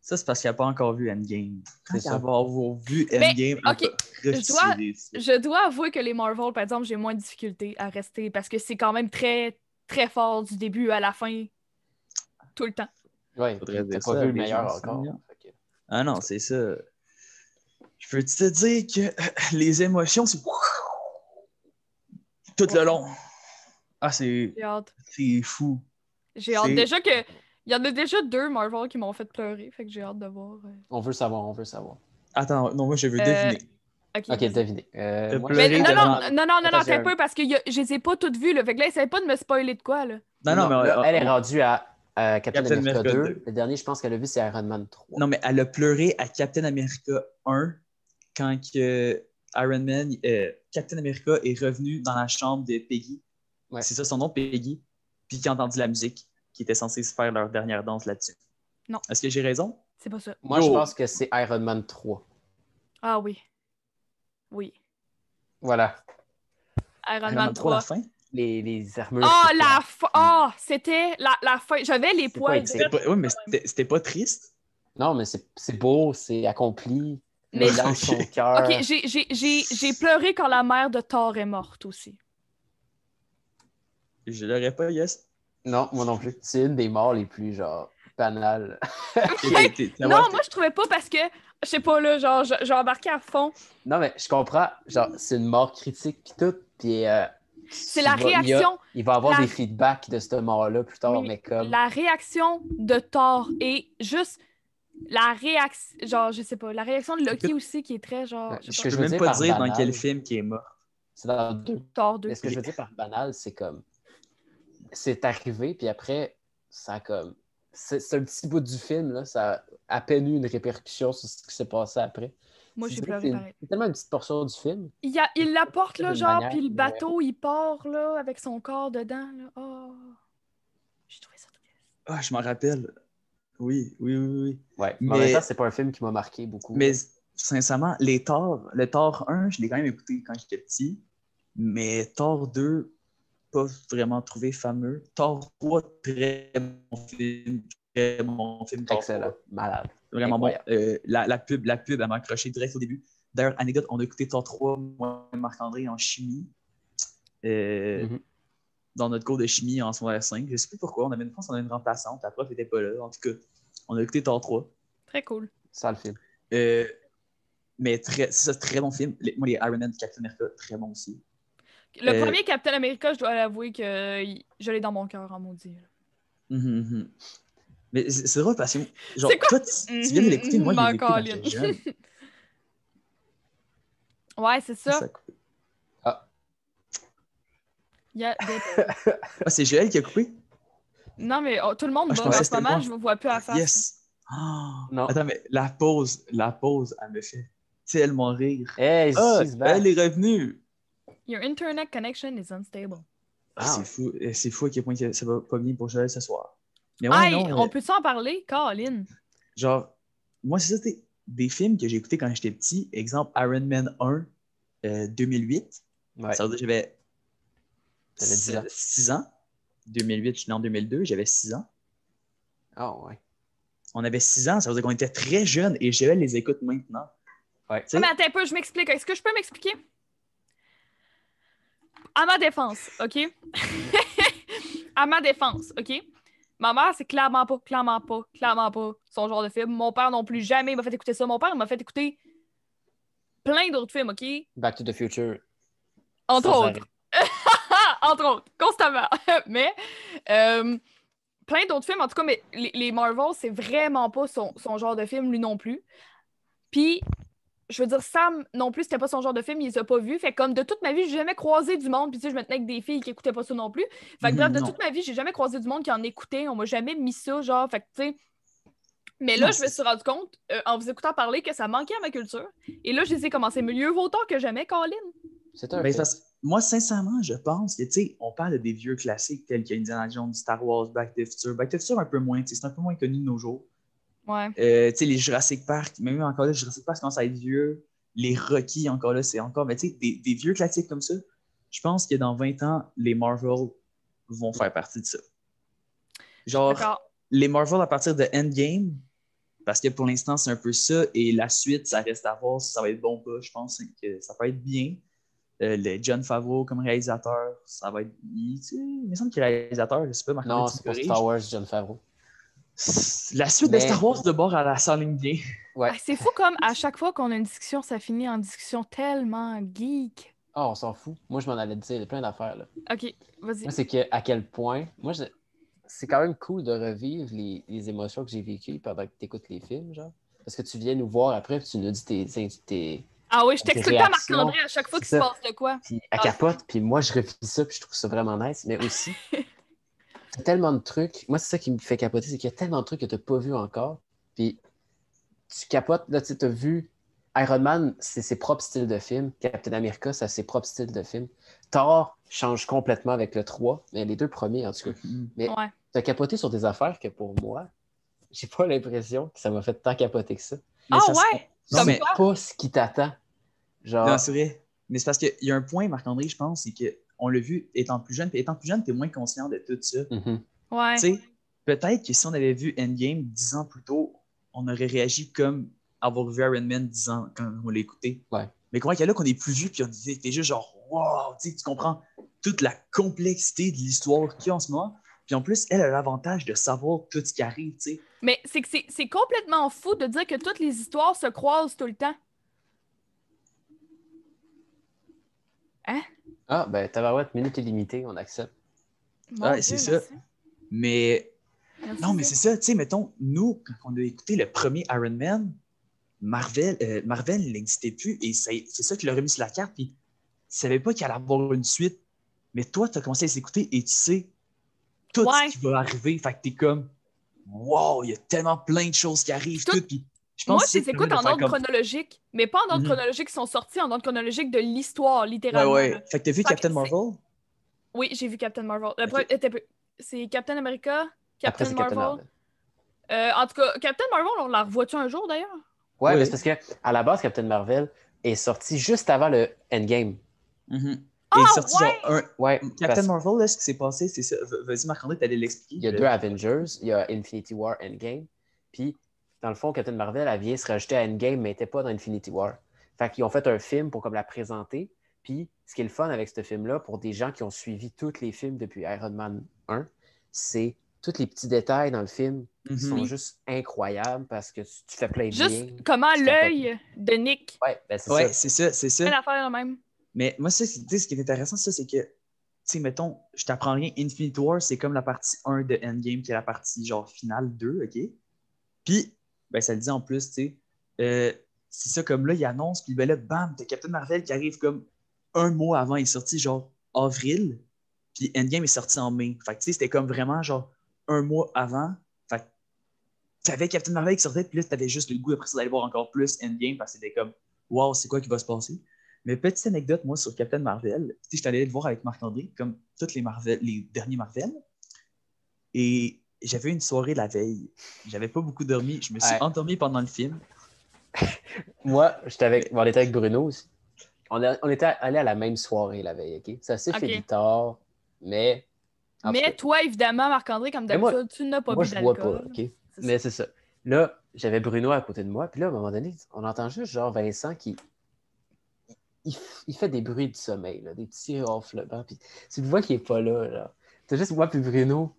Ça, c'est parce qu'il n'a pas encore vu Endgame. Quand C'est ça. avoir vu Mais, Endgame, va je dois-. Je dois avouer que les Marvel, par exemple, j'ai moins de difficulté à rester parce que c'est quand même très, très fort du début à la fin, tout le temps. Ouais, Faudrait t'as dire pas ça vu le meilleur encore. Ah non, c'est ça. Je peux te dire que les émotions, c'est tout le long. Ah, c'est J'ai hâte. c'est fou. J'ai hâte. Déjà que. Il y en a déjà deux Marvel qui m'ont fait pleurer, fait que j'ai hâte de voir. euh. On veut savoir, on veut savoir. Attends, non, moi je veux Euh, deviner. Ok, Ok, vas-y. devinez. Euh, moi, Mais non, non, non, non, non, un peu parce que a- je les ai pas toutes vues, là. Fait que là, essaye pas de me spoiler de quoi, là. Non, non, mais là, elle est rendue à euh, Captain, Captain America, America 2. 2. Le dernier, je pense qu'elle a vu, c'est Iron Man 3. Non, mais elle a pleuré à Captain America 1 quand que Iron Man, euh, Captain America est revenu dans la chambre de Peggy. Ouais. C'est ça son nom, Peggy. Puis qui a entendu la musique, qui était censée se faire leur dernière danse là-dessus. Non. Est-ce que j'ai raison? C'est pas ça. Moi, Yo. je pense que c'est Iron Man 3. Ah oui. Oui. Voilà. Iron, Iron Man 3. la fin? Les, les armures. Oh, la fin. Oh, c'était la, la fin. J'avais les poils. pas C'était pas... Oui, mais c'était pas triste. Non, mais c'est c'est beau, c'est accompli. Mais- son cœur. Ok, j'ai- j'ai- j'ai j'ai pleuré quand la mère de Thor est morte aussi. Je l'aurais pas, yes. Non, moi non plus. C'est une des morts les plus, genre, banales. Non, moi, je trouvais pas parce que, je sais pas, là, genre, je- j'ai embarqué à fond. Non, mais je comprends. Genre, c'est une mort critique pis tout. Puis. euh, C'est la vas- il a- réaction. Il va y avoir la- des feedbacks de cette mort-là plus tard, Oui, mais comme. La réaction de Thor et juste la réaction, genre, je sais pas, la réaction de Loki aussi qui est très, genre, je peux même dire pas dire dans quel film qui est mort. C'est dans deux. Thor 2. Mais ce que je veux dire par banal, c'est comme. C'est arrivé, puis après, ça a comme. C'est un petit bout du film, là. Ça a à peine eu une répercussion sur ce qui s'est passé après. Moi, j'ai pleuré c'est- pareil. C'est tellement une petite portion du film. Il, y a, il l'apporte, là, genre, manière, puis le mais- bateau, il part, là, avec son corps dedans, là. Oh. J'ai trouvé ça triste. Ah, je m'en rappelle. Oui, oui, oui, oui. Ouais. Mais en même Mais- temps, c'est pas un film qui m'a marqué beaucoup. Mais sincèrement, les Thor, le Thor 1, je l'ai quand même écouté quand j'étais petit. Mais Thor 2, pas vraiment trouvé fameux. Thor 3, très bon film. Très bon film. Excellent. 3. Malade. Vraiment bon. Euh, la, la pub, la pub, elle m'a accroché direct au début. D'ailleurs, anecdote, on a écouté Thor 3, moi et Marc-André, en chimie. Euh, Mhm. Dans notre cours de chimie en secondaire 5. Je sais plus pourquoi. On avait une France, on avait une remplaçante. La prof n'était pas là. En tout cas, on a écouté Thor 3. Très cool. Ça le film. Euh, mais très, c'est ça, très bon film. Les- moi, les Iron Man, Captain America, très bon aussi. Le Euh, premier Captain America, je dois l'avouer que euh, je l'ai dans mon cœur, en maudit. là. Mhm, mhm. Mais c'est drôle parce que, genre, C'est quoi? toi, tu, tu viens de l'écouter, moi, je l'ai écouté quand jeune. Ouais, c'est ça. Ça coupe. Il y a des- Ah, c'est Joël qui a coupé? Non, mais oh, tout le monde Ah, pensais en ce moment, je ne vois plus à face. Yes! Ah! Non. Attends, mais la pause, la pause, elle me fait tellement rire. Hey, Ah, she's back. elle est revenue! Your internet connection is unstable. Ah. C'est fou, euh, c'est fou à quel point que ça va pas bien pour Joël ce soir. Mais ouais, Hey, non, on euh, peut s'en parler, Colin? genre, moi, c'est ça, t'es- des films que j'ai écoutés quand j'étais petit. Exemple, Iron Man 1, euh, 2008. Ouais. Ça veut dire que j'avais T'avais 10 ans. 6 ans. 2008, je suis né en 2002, j'avais 6 ans. Ah ouais. On avait 6 ans, ça veut dire qu'on était très jeunes et je les écoute maintenant. Ouais. Mais attends un peu, je m'explique. Est-ce que je peux m'expliquer? À ma défense, OK? à ma défense, OK? Ma mère, c'est clairement pas, clairement pas, clairement pas son genre de film. Mon père non plus, jamais il m'a fait écouter ça. Mon père, il m'a fait écouter plein d'autres films, OK? Back to the Future. Entre sans autres. Entre autres, constamment. mais euh, plein d'autres films, en tout cas, mais les, les Marvel, c'est vraiment pas son, son genre de film, lui non plus. Puis, je veux dire, Sam non plus, c'était pas son genre de film, il les a pas vus. Fait que comme de toute ma vie, j'ai jamais croisé du monde. Puis, tu sais, je me tenais avec des filles qui écoutaient pas ça non plus. Fait que bref, de non. toute ma vie, j'ai jamais croisé du monde qui en écoutait. On m'a jamais mis ça, genre, fait que, tu sais. Mais là, Non, je me suis rendu compte, euh, en vous écoutant parler, que ça manquait à ma culture. Et là, je les ai commencé mieux vaut tard que jamais, Colin. C'est un Ben, que moi, sincèrement, je pense que, tu sais, on parle de des vieux classiques tels qu'Indiana Jones, Star Wars, Back to the Future. Back to the Future, un peu moins, tu sais, c'est un peu moins connu de nos jours. Ouais. Euh, tu sais, les Jurassic Park, même encore là, Jurassic Park commence à être vieux. Les Rocky, encore là, c'est encore, mais tu sais, des, des vieux classiques comme ça. Je pense que dans 20 ans, les Marvel vont faire partie de ça. Genre, les Marvel à partir de Endgame, parce que pour l'instant, c'est un peu ça, et la suite, ça reste à voir si ça va être bon ou pas. Je pense que ça peut être bien. Euh, le John Favreau comme réalisateur, ça va être. Il, tu sais, il me semble qu'il est réalisateur, je sais pas, Marc Non, c'est. Star Wars, John Favreau. La suite Mais- de Star Wars de bord à la s'enligne bien. Ouais. Ah, c'est fou comme à chaque fois qu'on a une discussion, ça finit en discussion tellement geek. Ah, on s'en fout. Moi, je m'en allais dire, il y a plein d'affaires. là. Ok, vas-y. Moi, c'est que à quel point. Moi, je- c'est quand même cool de revivre les, les émotions que j'ai vécues pendant que tu écoutes les films, genre. Parce que tu viens nous voir après, puis tu nous dis tes. tes Ah oui, je texte tout. Marc-André à chaque fois qu'il se passe de quoi. puis à Ah. capote, puis moi, je revis ça, puis je trouve ça vraiment nice. Mais aussi, t'as tellement de trucs. Moi, c'est ça qui me fait capoter, c'est qu'il y a tellement de trucs que t'as pas vu encore. Puis tu capotes, là, tu sais, t'as vu. Iron Man, c'est ses propres styles de film. Captain America, ça a ses propres styles de film. Thor change complètement avec le 3, mais les deux premiers, en tout cas. Mais Ouais. t'as capoté sur des affaires que pour moi, j'ai pas l'impression que ça m'a fait tant capoter que ça. Mais Ah ça ouais? Non, Comme mais pas ce qui t'attend. Genre, Non, c'est vrai. Mais c'est parce qu'il y a un point, Marc-André, je pense, c'est qu'on l'a vu étant plus jeune, puis étant plus jeune, t'es moins conscient de tout ça. Ouais. Tu sais, peut-être que si on avait vu Endgame dix ans plus tôt, on aurait réagi comme avoir vu Iron Man dix ans quand on l'a écouté. Ouais. Mais comment qu'il y a là qu'on est plus vieux, puis on disait, t'es juste genre, wow, tu sais, tu comprends toute la complexité de l'histoire qu'il y a en ce moment. Puis en plus, elle a l'avantage de savoir tout ce qui arrive, tu sais. Mais c'est que c'est- c'est complètement fou de dire que toutes les histoires se croisent tout le temps. Ah, ben, tabarouette, minute illimitée, on accepte. Ouais, Dieu, c'est ça. Mais Merci, Non, mais c'est ça, tu sais, mettons, nous, quand on a écouté le premier Iron Man, Marvel, euh, Marvel n'existait plus et c'est ça qui l'a remis sur la carte. Puis, tu savais pas qu'il allait avoir une suite, mais toi, tu as commencé à les écouter et tu sais tout Ouais. ce qui va arriver. Fait que t'es comme, wow, il y a tellement plein de choses qui arrivent. Tout- Tout, puis, je pense Moi, je c'est les écoute en ordre comme- chronologique, mais pas en ordre Mhm. chronologique qui sont sortis, en ordre chronologique de l'histoire, Ouais, littéralement. ouais. là. Fait que t'as vu Fait Captain Marvel? Oui, j'ai vu Captain Marvel. Peu- C'est Captain America, Captain Marvel. Captain Marvel. Euh, en tout cas, Captain Marvel, on la revoit-tu un jour d'ailleurs? Ouais, Oui. mais c'est parce que à la base, Captain Marvel est sorti juste avant le Endgame. Mhm. Et Ah, il est sorti ouais! genre un. Ouais, Captain parce Marvel, là, ce qui s'est passé, c'est ça. Vas-y, Marc-André, t'allais l'expliquer. qu'il y a deux Avengers, il y a Infinity War, Endgame. Puis, dans le fond, Captain Marvel, elle vient se rajouter à Endgame, mais n'était pas dans Infinity War. Fait qu'ils ont fait un film pour comme la présenter. Puis, ce qui est le fun avec ce film-là, pour des gens qui ont suivi tous les films depuis Iron Man 1, c'est tous les petits détails dans le film Mhm. sont juste incroyables parce que tu, tu fais plein de Juste comment l'œil de Nick Ouais, ben c'est Ouais, ça. c'est ça, c'est ça. même. Mais moi, ça, ce qui est intéressant, ça, c'est que, tu sais, mettons, je t'apprends rien, Infinity War, c'est comme la partie 1 de Endgame, qui est la partie, genre, finale 2, OK? Puis, ben, ça le dit en plus, tu sais, euh, c'est ça, comme là, il annonce, puis ben là, bam, t'as Captain Marvel qui arrive comme un mois avant, il est sorti, genre, avril, puis Endgame est sorti en mai. Fait que, tu sais, c'était comme vraiment, genre, un mois avant. Fait que, t'avais Captain Marvel qui sortait, puis là, t'avais juste le goût après ça d'aller voir encore plus Endgame, parce que c'était comme, wow, c'est quoi qui va se passer? Mais petite anecdote, moi, sur Captain Marvel, je suis allé le voir avec Marc-André, comme toutes les Marvel, les derniers Marvel. Et j'avais une soirée la veille. J'avais pas beaucoup dormi. Je me suis Ouais. endormi pendant le film. Moi, j'étais avec, on était avec Bruno aussi. On, a- on était allé à la même soirée la veille, OK? Ça s'est fait Ok. du tard. Mais. Mais cas, toi, évidemment, Marc-André, comme d'habitude, tu n'as pas moi, bu je bois pas, d'alcool. OK? Mais c'est ça. Là, j'avais Bruno à côté de moi, puis là, à un moment donné, on entend juste genre Vincent qui. Il, fait des bruits de sommeil, là, des petits ronflements. Puis tu le vois qu'il est pas là. là. T'as juste moi puis Bruno.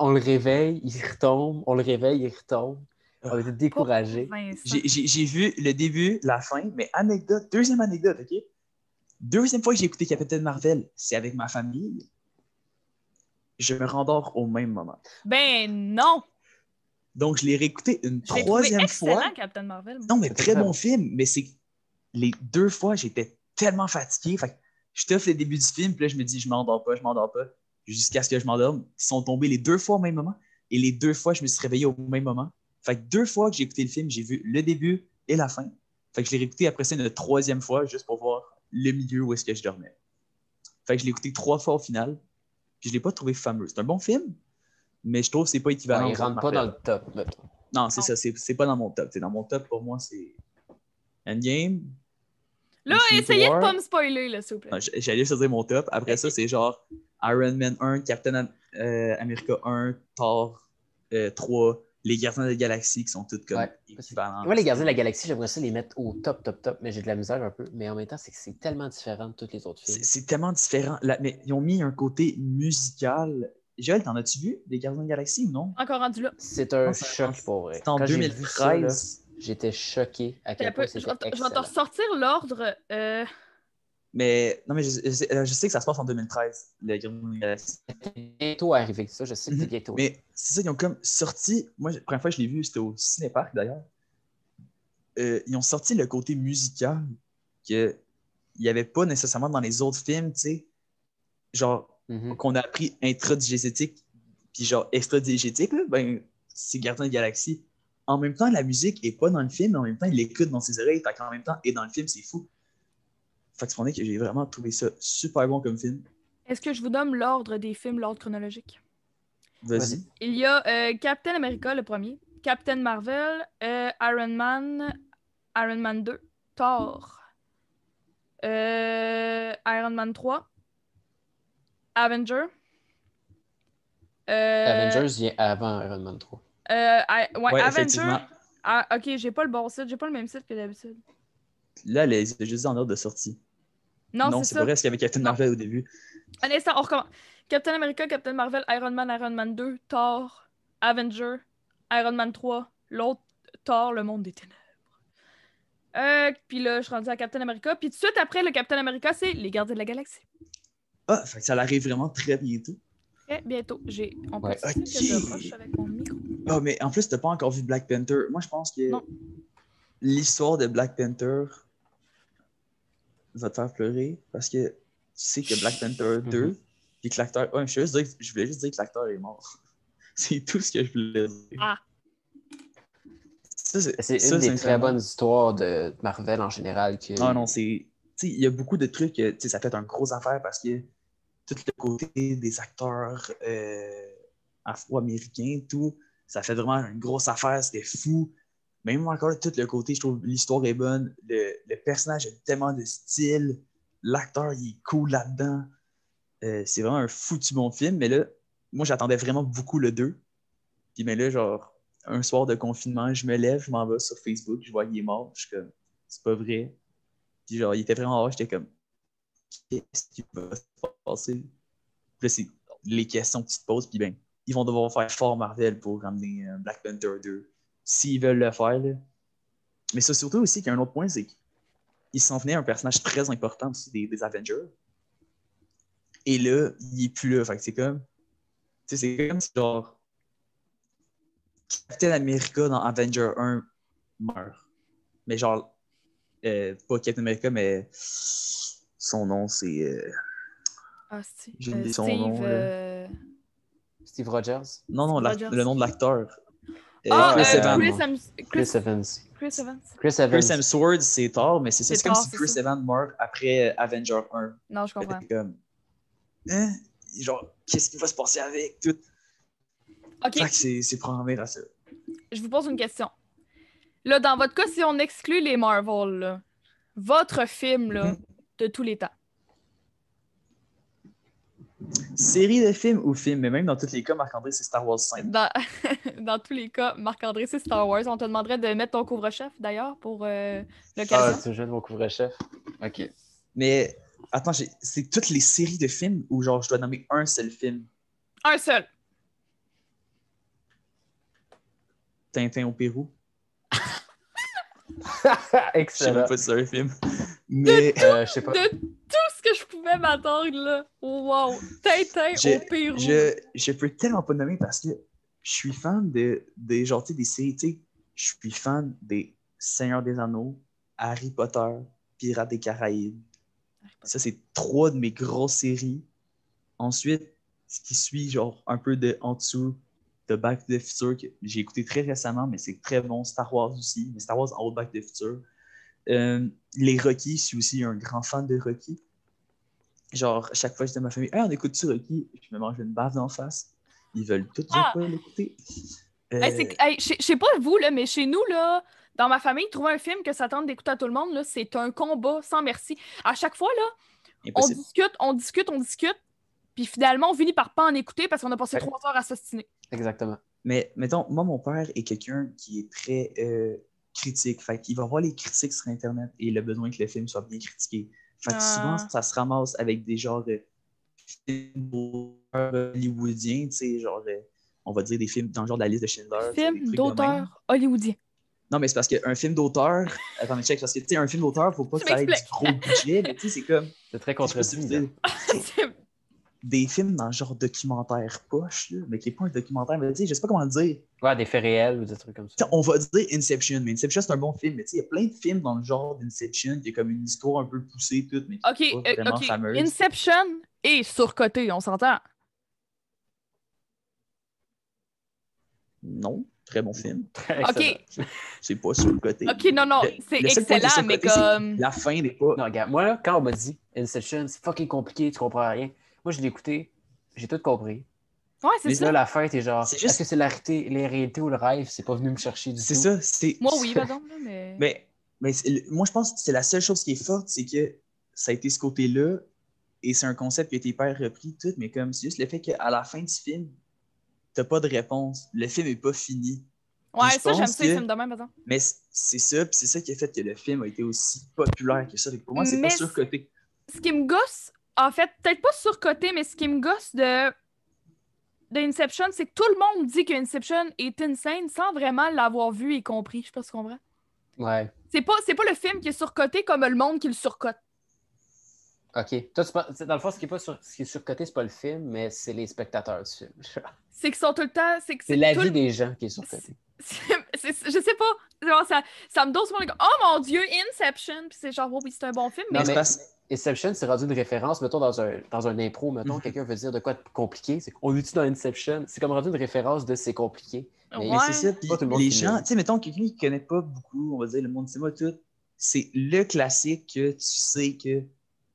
On le réveille, il retombe. On le réveille, il retombe. On était découragés. Vincent. J'ai- vu le début, la fin, mais anecdote, deuxième anecdote, OK? Deuxième fois que j'ai écouté Captain Marvel, c'est avec ma famille. Je me rendors au même moment. Ben non! Donc, je l'ai réécouté une Je troisième fois. Captain Marvel. Non, mais très bon bon. film, mais c'est les deux fois, j'étais tellement fatigué. Fait que je t'offre le début du film, puis là, je me dis, je m'endors pas, je m'endors pas, jusqu'à ce que je m'endorme. Ils sont tombés les deux fois au même moment, et les deux fois, je me suis réveillé au même moment. Fait que deux fois que j'ai écouté le film, j'ai vu le début et la fin. Fait que je l'ai réécouté après ça une troisième fois, juste pour voir le milieu où est-ce que je dormais. Fait que je l'ai écouté trois fois au final, puis je l'ai pas trouvé fameux. C'est un bon film, mais je trouve que c'est pas équivalent. Ouais, il au rentre pas dans le top, mettons. Non, c'est ça, c'est c'est pas dans mon top. T'sais, dans mon top, pour moi, c'est Endgame. Là, essayez de War. pas me spoiler, là, s'il vous plaît. J'allais dire mon top. Après ça, c'est genre Iron Man 1, Captain euh, America 1, Thor euh, 3, Les Gardiens de la Galaxie qui sont toutes comme Ouais. équivalentes. Moi, les Gardiens de la Galaxie, j'aimerais ça les mettre au top, top, top, mais j'ai de la misère un peu. Mais en même temps, c'est que c'est tellement différent de tous les autres films. C'est tellement différent. Là, mais ils ont mis un côté musical. Joël, t'en as-tu vu, Les Gardiens de la Galaxie ou non? Encore rendu là. C'est un Non, choc pour vrai. C'est en Quand j'ai vu ça, là, 2013. J'étais choqué à quel point Je vais c'était te je vais te excellent. ressortir l'ordre. euh, mais non, mais je, je sais, euh, je sais que ça se passe en 2013, Les Gardiens de la Galaxie. C'est bientôt arrivé, ça, je sais que c'est Mhm. bientôt. Mais c'est ça, ils ont comme sorti. Moi, la première fois que je l'ai vu, c'était au Cinépark d'ailleurs. Euh, ils ont sorti le côté musical qu'il n'y avait pas nécessairement dans les autres films, tu sais. Genre, Mhm. qu'on a appris intradigétique, puis genre extradigétique, ben, c'est Gardien de la Galaxie. En même temps, la musique est pas dans le film, mais en même temps, il l'écoute dans ses oreilles, fait qu'en même temps, et dans le film, c'est fou. Fait que j'ai vraiment trouvé ça super bon comme film. Est-ce que je vous donne l'ordre des films, l'ordre chronologique? Vas-y. Il y a euh, Captain America, le premier, Captain Marvel, euh, Iron Man, Iron Man 2, Thor, euh, Iron Man 3, Avenger. euh, Avengers vient avant Iron Man 3. euh, I- ouais, Ouais, Avenger. effectivement. Ah, ok, j'ai pas le bon site, j'ai pas le même site que d'habitude. Là, les c'est juste en ordre de sortie. Non, Non, c'est pas vrai, parce qu'il y avait Captain Non. Marvel au début. Un instant, on recommence. Captain America, Captain Marvel, Iron Man, Iron Man 2, Thor, Avenger, Iron Man 3, l'autre Thor, le monde des ténèbres. Euh, puis là, je suis rendu à Captain America. Puis tout de suite après le Captain America, c'est Les Gardiens de la Galaxie. Ah, fait que ça arrive vraiment très bientôt. Très bientôt. J'ai... On peut Ouais. dire que je rush avec mon micro. Ah, mais en plus, t'as pas encore vu Black Panther. Moi, je pense que l'histoire de Black Panther va te faire pleurer parce que tu sais que Black Panther 2, Mhm. puis que l'acteur. Ouais, je, veux juste dire- je voulais juste dire que l'acteur est mort. C'est tout ce que je voulais dire. Ah. C'est une des très bonnes histoires de Marvel en général. Que... Ah non, c'est. Tu sais, il y a beaucoup de trucs, tu sais, ça fait un gros affaire parce que tout le côté des acteurs euh, afro-américains, tout, ça fait vraiment une grosse affaire, c'était fou. Même encore, tout le côté, je trouve l'histoire est bonne, le, le personnage a tellement de style, l'acteur, il est cool là-dedans. Euh, c'est vraiment un foutu bon film, mais là, moi, j'attendais vraiment beaucoup le 2. Puis, mais là, genre, un soir de confinement, je me lève, je m'en vais sur Facebook, je vois qu'il est mort, je suis comme, c'est pas vrai. Puis genre, il était vraiment hors, j'étais comme, qu'est-ce qui va se passer? Puis là, c'est les questions que tu te poses, puis ben, ils vont devoir faire fort Marvel pour ramener euh, Black Panther 2, s'ils veulent le faire, là. Mais ça, surtout aussi, qu'il y a un autre point, c'est qu'il s'en venait un personnage très important aussi des, des Avengers. Et là, il est plus là, fait que c'est comme, tu sais, c'est comme si genre, Captain America dans Avenger 1 meurt. Mais genre, euh, pas Captain America, mais son nom, c'est. euh, Ah, c'est. J'ai euh, oublié son Steve. nom, euh, Steve Rogers? Non, non, Steve Rogers. le nom de l'acteur. Ah, Chris euh, Evans. Chris, Hem- Chris Chris, Evans. Chris Evans. Chris Evans. Chris Hemsworth, c'est Thor, mais c'est ça. C'est C'est comme si Chris. Evans meurt après euh, Avenger 1. Non, je comprends. Comme. Hein? Genre, qu'est-ce qui va se passer avec tout? Ok, c'est c'est programmé à ça. je vous pose une question. Là, dans votre cas, si on exclut les Marvel, là, votre film là, Mhm. de tous les temps. Série de films ou film, mais même dans tous les cas, Marc-André, c'est Star Wars 5. Dans, dans tous les cas, Marc-André, c'est Star Wars. On te demanderait de mettre ton couvre-chef, d'ailleurs, pour euh, Ah, l'occasion. tu jeune mon couvre-chef? OK. Mais attends, c'est toutes les séries de films ou genre je dois nommer un seul film? Un seul. Tintin au Pérou? Je sais Excellent. même pas si c'est un film. Mais Euh, je sais pas. De tout ce que je pouvais m'attendre, là. Wow! Tintin Je- au Pérou. je, je peux tellement pas nommer parce que je suis fan de, des genre, des séries, tu sais, je suis fan des Seigneurs des Anneaux, Harry Potter, Pirates des Caraïbes. Ça, c'est trois de mes grosses séries. Ensuite, ce qui suit, genre, un peu de en dessous, de Back to the Future, que j'ai écouté très récemment, mais c'est très bon. Star Wars aussi, mais Star Wars en haut de Back to the Future. Euh, les Rocky, je suis aussi un grand fan de Rocky. Genre, à chaque fois, je dis à ma famille, hey, on écoute-tu Rocky? Je me mange une baffe d'en face. Ils veulent tout Ah! pas l'écouter. Euh, Hey, hey, je sais pas vous, là, mais chez nous, là, dans ma famille, trouver un film que ça tente d'écouter à tout le monde, là, c'est un combat sans merci. À chaque fois, là, on discute, on discute, on discute, puis finalement, on finit par pas en écouter parce qu'on a passé Ouais. trois heures à s'ostiner. Exactement. Mais mettons, moi, mon père est quelqu'un qui est très euh, critique. Fait qu'il va voir les critiques sur Internet et il a besoin que le film soit bien critiqué. Fait que Ah. souvent, ça se ramasse avec des genres de films hollywoodiens, tu sais, genre, euh, on va dire des films dans le genre de la liste de Schindler. tu sais, des Film trucs de même. d'auteur hollywoodien. Non, mais c'est parce qu'un film d'auteur. Attends, check, parce que, tu sais, un film d'auteur, faut pas que ça ait du gros budget, mais tu sais, c'est comme. C'est très contredit. là. des films dans le genre documentaire poche, là, mais qui n'est pas un documentaire, mais tu sais, je sais pas comment le dire. Ouais, des faits réels ou des trucs comme ça. T'sais, on va dire Inception, mais Inception, c'est un bon film. Mais tu sais, il y a plein de films dans le genre d'Inception qui est comme une histoire un peu poussée, toute, mais qui Ok, est pas euh, vraiment ok. fameuse. Inception est surcoté, on s'entend. Non, très bon film. Excellent. C'est pas sur le côté. Ok, non, non, c'est excellent, mais surcoté, comme. La fin n'est pas. Non, regarde, moi, là, quand on m'a dit Inception, c'est fucking compliqué, tu comprends rien. Moi, je l'ai écouté, j'ai tout compris. Ouais, c'est Mais ça. là, la fin, t'es genre, C'est est-ce juste- que c'est la réalité, les réalités ou le rêve? C'est pas venu me chercher du C'est tout. ça. c'est Moi, oui, par exemple, là, mais. Mais, mais c'est- moi, je pense que c'est la seule chose qui est forte, c'est que ça a été ce côté-là, et c'est un concept qui a été hyper repris, tout, mais comme c'est juste le fait qu'à la fin du film, t'as pas de réponse. Le film est pas fini. Ouais, ça, j'aime ça, les films de même, exemple. Mais c'est ça, puis c'est ça qui a fait que le film a été aussi populaire que ça. Pour moi, c'est pas surcoté. Ce qui me gosse, en fait, peut-être pas surcoté, mais ce qui me gosse de. de Inception, c'est que tout le monde dit que Inception est insane sans vraiment l'avoir vu et compris. Je sais pas si tu comprends. Ouais. C'est pas, c'est pas le film qui est surcoté comme le monde qui le surcote. OK. Toi, tu penses- dans le fond, ce qui est, pas sur... ce qui est surcoté, c'est pas le film, mais c'est les spectateurs du film. C'est qu'ils sont tout le temps. C'est que C'est la vie le- des gens qui est surcoté. c'est- c'est- je sais pas. Genre, ça, ça me dose pour le. Oh mon dieu, Inception! Puis c'est genre, oh, oui, c'est un bon film, mais Non, Inception, c'est rendu une référence, mettons, dans un, dans un impro, mettons, Mhm. quelqu'un veut dire de quoi de compliqué. Qu'on l'utilise dans Inception. C'est comme rendu une référence de c'est compliqué. Mais Mais Ouais. c'est ça, puis Pas tout le monde les gens, tu sais, mettons, quelqu'un qui connaît pas beaucoup, on va dire, le monde cinéma, tout, c'est le classique que tu sais que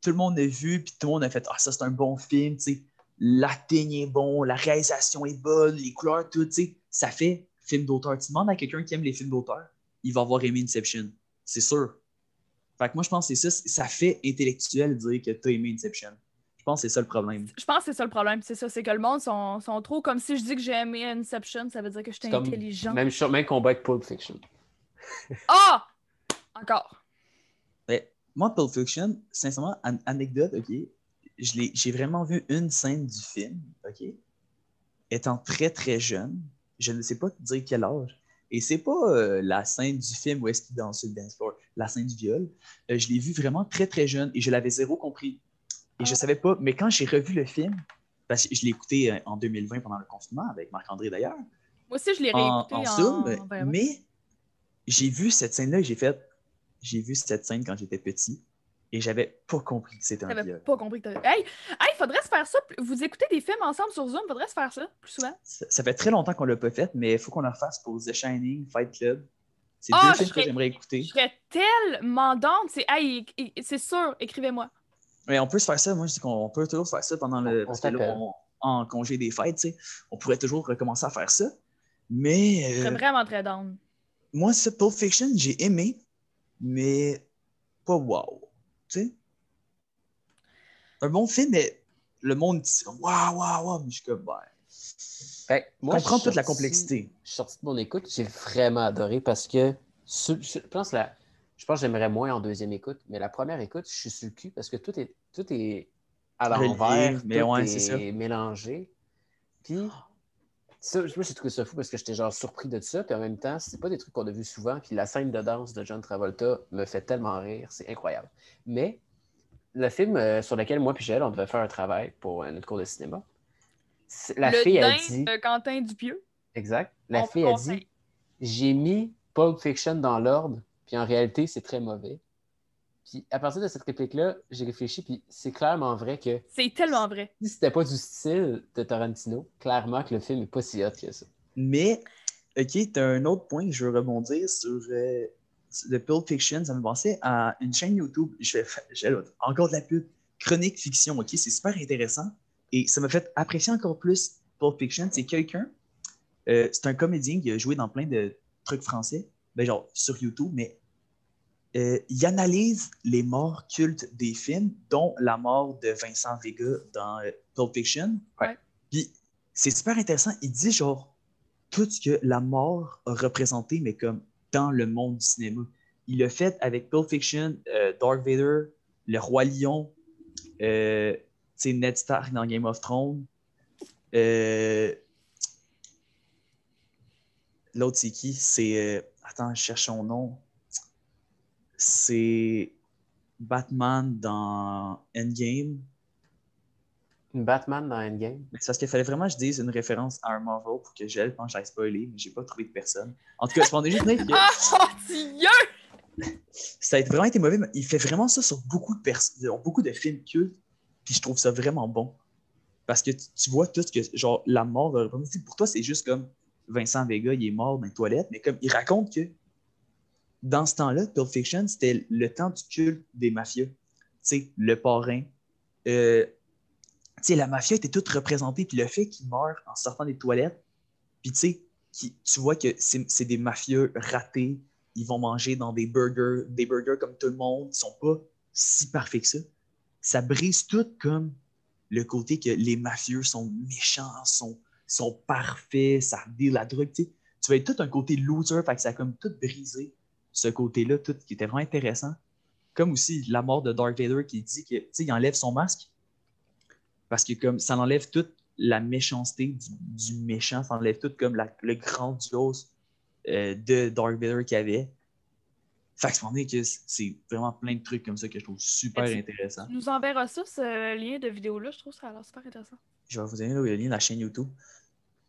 tout le monde a vu, puis tout le monde a fait, ah, ça, c'est un bon film, tu sais, l'acting est bon, la réalisation est bonne, les couleurs, tout, tu sais, ça fait film d'auteur. Tu demandes à quelqu'un qui aime les films d'auteur, il va avoir aimé Inception, c'est sûr. Fait que moi, je pense que c'est ça, ça fait intellectuel de dire que tu as aimé Inception. Je pense que c'est ça le problème. je pense que c'est ça le problème. C'est ça, c'est que le monde sont, sont trop comme si je dis que j'ai aimé Inception, ça veut dire que je suis intelligent. Même, même combat avec Pulp Fiction. Ah! Encore. Mais moi, Pulp Fiction, sincèrement, an- anecdote, OK, je l'ai- j'ai vraiment vu une scène du film, OK, étant très, très jeune, je ne sais pas te dire quel âge, et c'est pas euh, la scène du film où est-ce qu'il danse sur le dance floor, la scène du viol, Euh, je l'ai vu vraiment très, très jeune, et je l'avais zéro compris. Et je Ah. savais pas, mais quand j'ai revu le film, parce que je l'ai écouté euh, en 2020 pendant le confinement, avec Marc-André d'ailleurs, Moi aussi, je l'ai réécouté en en, Zoom, ben, ouais. mais j'ai vu cette scène-là et j'ai fait. J'ai vu cette scène quand j'étais petit et j'avais pas compris que c'était un viol. pas compris que. Hey! Hey, faudrait se faire ça. Vous écoutez des films ensemble sur Zoom, faudrait se faire ça plus souvent. Ça, ça fait très longtemps qu'on l'a pas fait, mais il faut qu'on le refasse pour The Shining, Fight Club. C'est Ah, deux films je que j'aimerais écouter. Je serais tellement down. C'est hey, sûr, écrivez-moi. Mais on peut se faire ça. Moi, je dis qu'on peut toujours faire ça pendant le. On Parce que là, on- en congé des fêtes, tu sais, on pourrait toujours recommencer à faire ça. Mais Je euh, serais vraiment très down. moi, ce Pulp Fiction, j'ai aimé, mais pas wow. Tu sais? Un bon film, mais le monde dit waouh, waouh, waouh, mais je suis comme, ben, Fait que moi, suis toute la complexité. Je suis sorti de mon écoute, j'ai vraiment adoré parce que sur- je pense la, je pense que j'aimerais moins en deuxième écoute, mais la première écoute, je suis sur le cul parce que tout est, tout est à l'envers, mais tout ouais, est c'est ça. mélangé. Puis, ça, moi, j'ai trouvé ça fou parce que j'étais genre surpris de ça, puis en même temps, c'est pas des trucs qu'on a vus souvent, puis la scène de danse de John Travolta me fait tellement rire, c'est incroyable. Mais le film euh, sur lequel moi puis Joël, on devait faire un travail pour euh, notre cours de cinéma, la le fille a dit... de Quentin Dupieux? Exact. La On fille a dit J'ai mis Pulp Fiction dans l'ordre, puis en réalité, c'est très mauvais. Puis à partir de cette réplique-là, j'ai réfléchi, puis c'est clairement vrai que C'est tellement vrai. si c'était pas du style de Tarantino, clairement que le film est pas si hot que ça. Mais, OK, tu as un autre point que je veux rebondir sur euh, The Pulp Fiction. Ça me pensait à une chaîne YouTube. Je vais faire j'ai encore de la pub. Chronique Fiction, OK? C'est super intéressant. Et ça m'a fait apprécier encore plus Pulp Fiction. C'est quelqu'un, euh, c'est un comédien qui a joué dans plein de trucs français, ben genre sur YouTube, mais euh, il analyse les morts cultes des films, dont la mort de Vincent Vega dans euh, Pulp Fiction. Ouais. Puis c'est super intéressant. Il dit genre tout ce que la mort a représenté, mais comme dans le monde du cinéma. Il l'a fait avec Pulp Fiction, euh, Darth Vader, Le Roi Lion, sais, Ned Stark dans Game of Thrones. Euh, L'autre, c'est qui? C'est. euh, Attends, je cherche son nom. C'est Batman dans Endgame. Batman dans Endgame. Mais C'est parce qu'il fallait vraiment que je dise une référence à un Marvel pour que je pense que j'aille spoiler, mais j'ai pas trouvé de personne. En tout cas, c'est juste dire que Ah, oh, Dieu! ça a été- vraiment été mauvais, mais il fait vraiment ça sur beaucoup de personnes, beaucoup de films cultes, puis je trouve ça vraiment bon. Parce que tu, vois tout ce que, genre, la mort représenter. Pour toi, c'est juste comme Vincent Vega, il est mort dans les toilettes, mais comme il raconte que dans ce temps-là, Pulp Fiction, c'était le temps du culte des mafieux. Tu sais, le parrain. Euh, tu sais, la mafia était toute représentée, puis le fait qu'il meurt en sortant des toilettes, puis tu sais, tu vois que c'est c'est des mafieux ratés, ils vont manger dans des burgers, des burgers comme tout le monde, ils sont pas si parfaits que ça. Ça brise tout comme le côté que les mafieux sont méchants, sont, sont parfaits, ça deal la drogue. Tu vas être tout un côté loser, fait ça a comme tout brisé ce côté-là, tout qui était vraiment intéressant. Comme aussi la mort de Darth Vader qui dit que, tu sais, il enlève son masque parce que comme ça enlève toute la méchanceté du, méchant, ça enlève tout comme le grandiose euh, de Darth Vader qu'il avait. Fait que c'est que c'est vraiment plein de trucs comme ça que je trouve super tu- intéressant. Tu nous enverras ça, ce lien de vidéo-là. Je trouve ça a l'air super intéressant. Je vais vous donner le lien de la chaîne YouTube.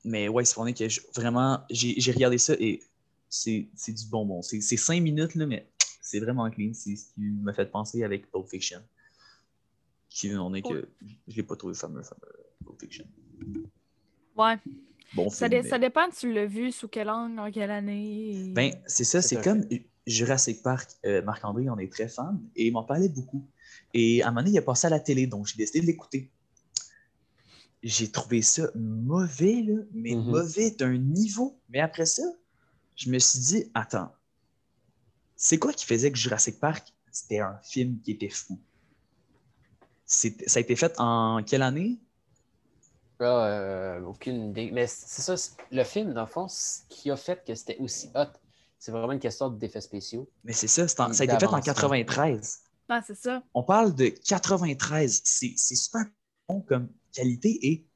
Mais ouais, c'est que je- vraiment, j'ai j'ai regardé ça et c'est c'est du bonbon. C'est c'est cinq minutes, là, mais c'est vraiment clean. C'est ce qui m'a fait penser avec Pulp Fiction. Qui on est que je l'ai pas trouvé fameux, fameux Pulp Fiction. Ouais. Bon Ça, film, dé- mais- ça dépend si tu l'as vu, sous quelle angle, en quelle année. et- Ben, c'est ça, C'est comme Jurassic Park. Euh, Marc-André en est très fan et il m'en parlait beaucoup. Et à un moment donné, il a passé à la télé, donc j'ai décidé de l'écouter. J'ai trouvé ça mauvais, là, mais Mhm. mauvais d'un niveau. Mais après ça, je me suis dit, attends, c'est quoi qui faisait que Jurassic Park, c'était un film qui était fou? Ça a été fait en quelle année? Ah, euh, aucune idée. Mais c'est ça, le film, dans le fond, ce qui a fait que c'était aussi hot, c'est vraiment une question d'effets spéciaux. Mais c'est ça, c'est en- ça a été fait en D'avancement. 93. Ah, c'est ça. On parle de 93. C'est c'est super bon comme qualité et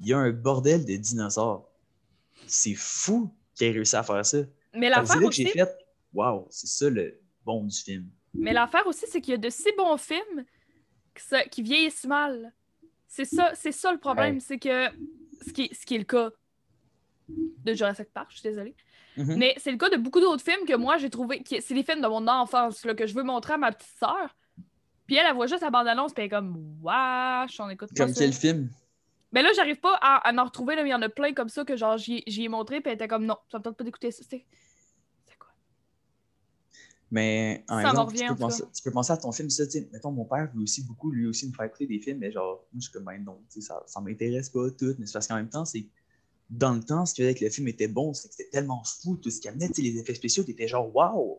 il y a un bordel de dinosaures. C'est fou qu'il ait réussi à faire ça. Mais l'affaire que j'ai aussi, fait Waouh, c'est ça le bon du film. mais l'affaire aussi, c'est qu'il y a de si bons films que ça- qui vieillissent mal. C'est ça, c'est ça le problème, Ouais. c'est que ce qui, ce qui est le cas de Jurassic Park, je suis désolée. Mhm. Mais c'est le cas de beaucoup d'autres films que moi j'ai trouvé. C'est des films de mon enfance là, que je veux montrer à ma petite sœur. Puis elle, elle voit juste la bande-annonce, puis elle est comme Wesh, on écoute pas Comme ça. quel film? Mais là, j'arrive pas à, à en retrouver. là, mais Il y en a plein comme ça que genre j'y ai montré, puis elle était comme non, ça me tente pas d'écouter ça. C'est quoi? Mais en Ça exemple, revient, tu, peux penser, tu peux penser à ton film, ça, tu mettons, mon père veut aussi beaucoup, lui aussi, me faire écouter des films, mais genre, moi, je suis comme, ben non, ça, ça m'intéresse pas tout, mais c'est parce qu'en même temps, c'est dans le temps, ce qui faisait que le film était bon, c'est que c'était tellement fou, tout ce qu'il amenait, les effets spéciaux, t'étais genre, waouh!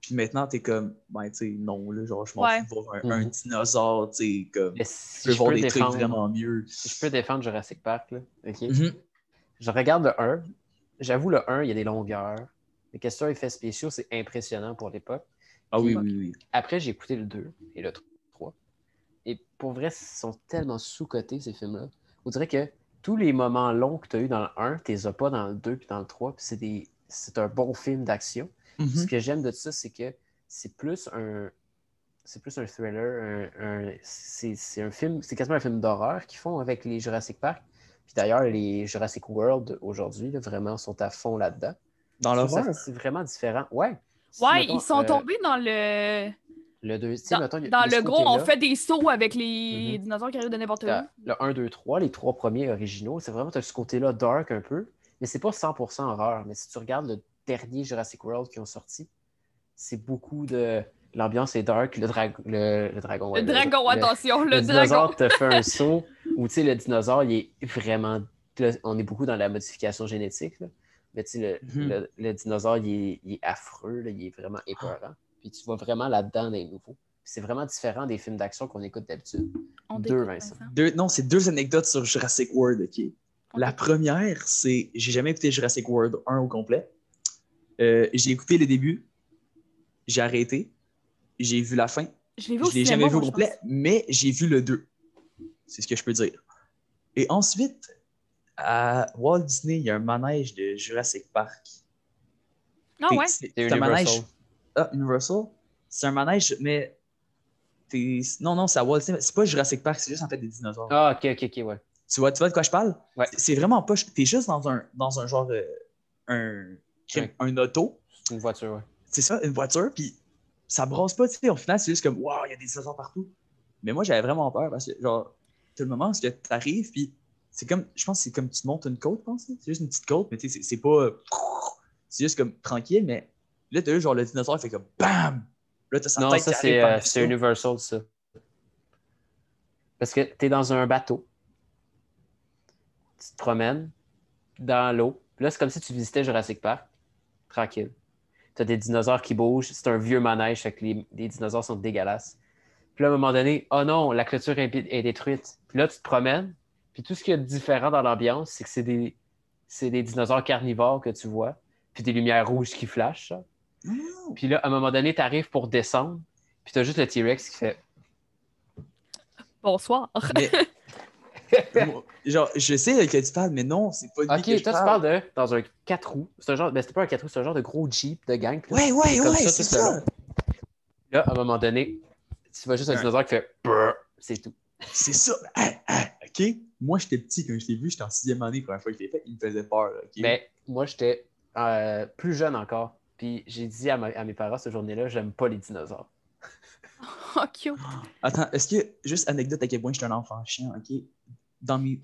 Puis maintenant, t'es comme, ben, tu sais, non, là, genre, je m'en Ouais. fous voir un, un Mhm. dinosaure, tu sais, comme, si peux je voir peux des trucs défendre, vraiment mieux. si je peux défendre Jurassic Park, là, ok? Mhm. Je regarde le 1. J'avoue, le 1, il y a des longueurs. Les questions effets spéciaux, c'est impressionnant pour l'époque. Ah oui, oui, oui. Après, j'ai écouté le 2 et le 3. Et pour vrai, ils sont tellement sous-cotés, ces films-là. On dirait que tous les moments longs que tu as eu dans le 1, tu les as pas dans le 2 puis dans le 3. Puis c'est des... c'est un bon film d'action. Ce que j'aime de ça, c'est que c'est plus un. C'est plus un thriller. un- un- c'est c'est un film. C'est quasiment un film d'horreur qu'ils font avec les Jurassic Park. Puis d'ailleurs, les Jurassic World aujourd'hui, là, vraiment, sont à fond là-dedans. Dans trouve ça- l'horreur? C'est vraiment différent. Ouais. Si, Ouais, mettons, ils sont euh, tombés dans le. Le deux, Dans, mettons, le gros, on fait des sauts avec les Mhm. dinosaures qui arrivent de n'importe où. Le 1, 2, 3, les trois premiers originaux, c'est vraiment, as ce côté-là dark un peu, mais c'est pas 100% horreur. Mais si tu regardes le dernier Jurassic World qui ont sorti, c'est beaucoup de. L'ambiance est dark, le, dra- le, le dragon. ouais, Le dragon, le- attention, le, le dragon. dinosaure te fait un saut où tu sais, le dinosaure, il est vraiment. là, on est beaucoup dans la modification génétique. là. Mais tu sais, le, Mhm. le- le dinosaure, il est, il est affreux, là, il est vraiment épeurant. Puis tu vas vraiment là-dedans des nouveaux. C'est vraiment différent des films d'action qu'on écoute d'habitude. Deux, Vincent. Deux, non, c'est deux anecdotes sur Jurassic World, La première, c'est j'ai jamais écouté Jurassic World 1 au complet. Euh, j'ai écouté le début, j'ai arrêté, j'ai vu la fin, Je l'ai vu au je l'ai cinéma, jamais vu au complet, pense. mais j'ai vu le 2. C'est ce que je peux dire. Et ensuite, à Walt Disney, il y a un manège de Jurassic Park. Ah T'es- ouais? C'est C'est c'est un manège. Universal. Ah, Universal? C'est un manège, mais. Non, non, c'est à Walt Disney. C'est pas Jurassic Park, c'est juste en fait des dinosaures. Ah, ok, ok, ok, ouais. Tu vois, tu vois de quoi je parle? Ouais. C'est- vraiment pas. T'es juste dans un, dans un genre. euh, un, Ouais. un auto. Une voiture, ouais. C'est ça, une voiture, puis ça brasse pas, tu sais. Au final, c'est juste comme, waouh, il y a des dinosaures partout. Mais moi, j'avais vraiment peur parce que, genre, tout le moment où tu arrives, puis c'est comme, je pense que c'est comme tu montes une côte, je pense. C'est juste une petite côte, mais tu sais, c'est- pas. C'est juste comme tranquille, mais là, t'as vu, genre, le dinosaure, il fait comme, bam! Là, t'as sa Non, tête ça, c'est euh, c'est Universal, ça. Parce que tu es dans un bateau. Tu te promènes dans l'eau. Puis Là, c'est comme si tu visitais Jurassic Park. Tranquille. Tu as des dinosaures qui bougent. C'est un vieux manège, fait que les, les dinosaures sont dégueulasses. Puis là, à un moment donné, oh non, la clôture est, est détruite. Puis là, tu te promènes. Puis tout ce qui est différent dans l'ambiance, c'est que c'est des, c'est des dinosaures carnivores que tu vois. Puis des lumières rouges qui flashent. ça. Non. Puis là, à un moment donné, tu arrives pour descendre. Puis tu as juste le T-Rex qui fait Bonsoir. Mais. genre, je sais que tu parles, mais non, c'est pas de lui Ok, que toi, je tu parle. parles de dans un 4 roues. C'est un genre, ben, c'était pas un 4 roues, c'est un genre de gros Jeep de gang. là. Ouais, ouais, ouais, c'est ça. Là, à un moment donné, tu vois juste un Ouais. dinosaure qui fait c'est tout. C'est ça. Hein, hein, OK? Moi, j'étais petit quand je t'ai vu, j'étais en sixième année la première fois que je l'ai fait, il me faisait peur. Mais moi, j'étais euh, plus jeune encore. Puis j'ai dit à, ma- à mes parents cette journée-là, j'aime pas les dinosaures. Oh, cute. Attends, est-ce que, juste anecdote à quel point j'étais un enfant chien, OK? Dans mes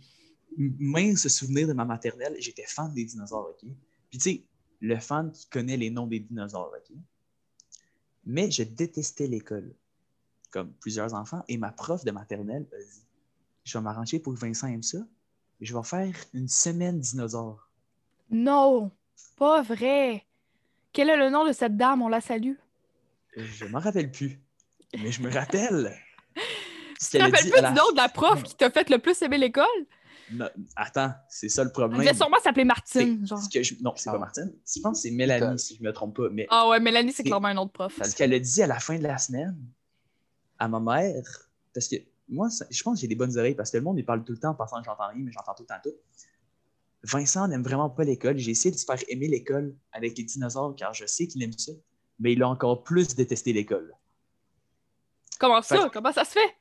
minces souvenirs de ma maternelle, j'étais fan des dinosaures, OK? Puis tu sais, le fan qui connaît les noms des dinosaures, OK? Mais je détestais l'école, comme plusieurs enfants, et ma prof de maternelle a dit Je vais m'arranger pour que Vincent aime ça, je vais faire une semaine dinosaure. Non, pas vrai. Quel est le nom de cette dame? On la salue. Je m'en rappelle plus, mais je me rappelle. Tu te rappelles la- du nom de la prof qui t'a fait le plus aimer l'école? Non, attends, c'est ça le Elle problème. devait sûrement s'appeler Martine, genre. ce que je- Non, c'est Ah. pas Martine. Je pense que c'est Mélanie, si je me trompe pas. Mais Ah ouais, Mélanie, c'est C'est- clairement un autre prof. ce qu'elle a dit à la fin de la semaine à ma mère, parce que moi, ça- je pense que j'ai des bonnes oreilles parce que le monde, il parle tout le temps en pensant que j'entends rien, mais j'entends tout le temps tout. Vincent n'aime vraiment pas l'école. J'ai essayé de lui faire aimer l'école avec les dinosaures car je sais qu'il aime ça, mais il a encore plus détesté l'école. Comment ça? Fait- Comment ça se fait?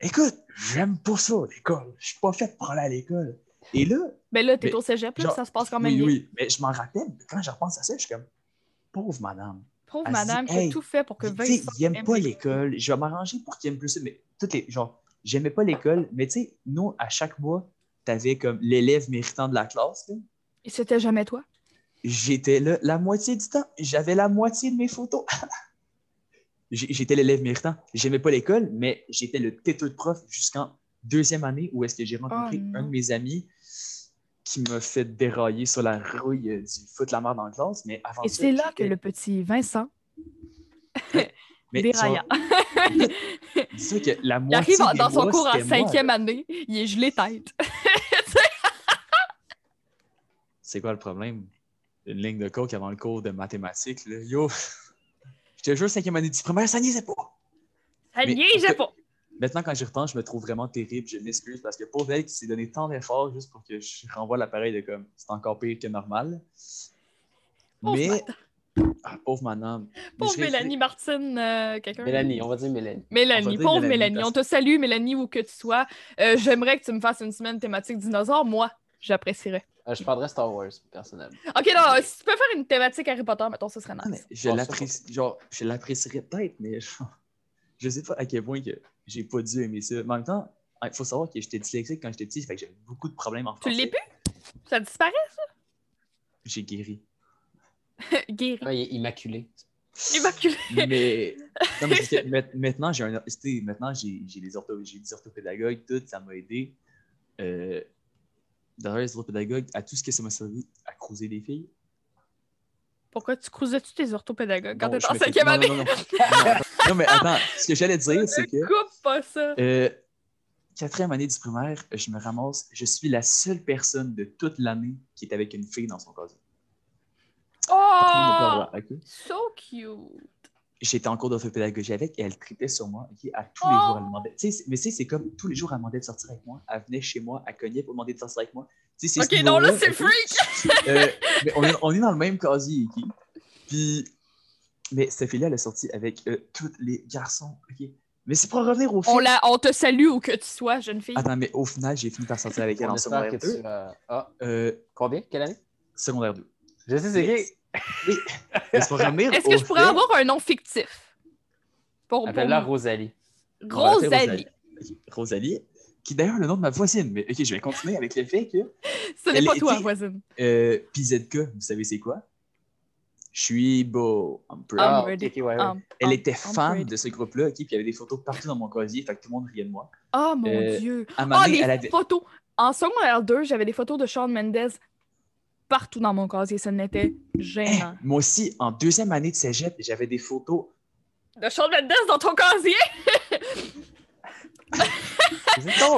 Écoute, j'aime pas ça, l'école. Je suis pas fait pour aller à l'école. Et là, Ben là, t'es Mais, au cégep, là, genre, ça se passe quand même oui, bien. oui, mais je m'en rappelle, quand je repense à ça, je suis comme, pauvre madame. Pauvre Elle se dit, madame qui a tout fait pour que Puis, tu sais, Vincent il aime pas l'école. Je vais m'arranger pour qu'il aime plus ça. Mais toutes les. Genre, j'aimais pas l'école, mais tu sais, nous, à chaque mois, t'avais comme l'élève méritant de la classe. là. Et c'était jamais toi? J'étais là la moitié du temps. J'avais la moitié de mes photos. J'étais l'élève méritant. J'aimais pas l'école, mais j'étais le têteux de prof jusqu'en deuxième année où est-ce que j'ai rencontré Oh, un de mes amis qui m'a fait dérailler sur la rouille euh, du foot la mère dans la classe. Mais avant Et c'est là que le petit Vincent Mais Déraillant. que la Il moitié arrive en- des dans son mois, cours en moi, cinquième année, il est gelé tête. C'est quoi le problème? Une ligne de coke avant le cours de mathématiques, là. Yo! Je te jure, cinquième année du primaire, ça niaisait pas! Ça niaisait pas. Maintenant, quand j'y repense, je me trouve vraiment terrible. Je m'excuse parce que pour elle qui s'est donné tant d'efforts juste pour que je renvoie l'appareil de comme c'est encore pire que normal. Pauvre Mais. madame. Ah, pauvre madame. Pauvre Mélanie Martine, euh, quelqu'un? Mélanie, on va dire Mélanie. Mélanie, dire pauvre Mélanie, Mélanie. parce- On te salue, Mélanie, où que tu sois. Euh, J'aimerais que tu me fasses une semaine thématique dinosaure. Moi, j'apprécierais. Euh, je prendrais Star Wars, personnellement. Ok, non, si tu peux faire une thématique Harry Potter, mettons, ce serait Ah, mais nice. je Bon, ça, l'apprécie. Genre, je l'apprécierais peut-être, mais genre, je sais pas à quel point que j'ai pas dû aimer ça. Mais en même temps, il faut savoir que j'étais dyslexique quand j'étais petit, fait que j'avais beaucoup de problèmes en Tu français. l'es plus? Ça disparaît, J'ai guéri. guéri. Ouais, il est immaculé. Immaculé. mais, non, mais maintenant, j'ai un, tu maintenant, j'ai j'ai des, ortho, j'ai des orthopédagogues, tout, ça m'a aidé. Euh, D'ailleurs, les orthopédagogues, à tout ce que ça m'a servi à creuser des filles. Pourquoi tu crousais-tu tes orthopédagogues quand je en cinquième année? Non, non, non. Non, non, mais attends, ce que j'allais dire, c'est que Coupe pas ça. euh, quatrième année du primaire, je me ramasse, je suis la seule personne de toute l'année qui est avec une fille dans son casier. Oh! So cute. J'étais en cours d'orthopédagogie avec et elle tripait sur moi. ok? À tous les Oh! jours, elle demandait. mais tu sais, c'est comme tous les jours, elle demandait de sortir avec moi. Elle venait chez moi, elle cognait pour demander de sortir avec moi. Tu sais, c'est ce Ok, non, là, c'est freak. Euh, mais on est, on est dans le même casier, ok? Puis, mais cette fille-là, elle est sortie avec euh, tous les garçons, ok? Mais c'est pour revenir au On, fait. la, on te salue où que tu sois, jeune fille. Attends, mais au final, j'ai fini par sortir avec elle On en secondaire 2. tu as... Ah, Euh, combien? Quelle année? secondaire 2. Je sais, c'est? Oui. Est-ce que je pourrais fait- avoir un nom fictif? Pour, pour Appelle-la Rosalie. Rosalie. Rosalie, qui est d'ailleurs le nom de ma voisine. Mais ok, je vais continuer avec le fait que Ce n'est pas toi, voisine. euh, PZK, vous savez c'est quoi? Je suis beau. I'm proud. I'm Ah, ouais, ouais. Um, Elle um, était I'm fan ready. de ce groupe-là, ok, puis il y avait des photos partout dans mon casier, fait que tout le monde riait de moi. Oh mon Euh, Dieu. À Ah, moment donné, les elle avait... photos. En secondaire 2, j'avais des photos de Shawn Mendes partout dans mon casier. Ce n'était gênant. Moi aussi, en deuxième année de cégep, j'avais des photos. De Shawn Mendes dans ton casier?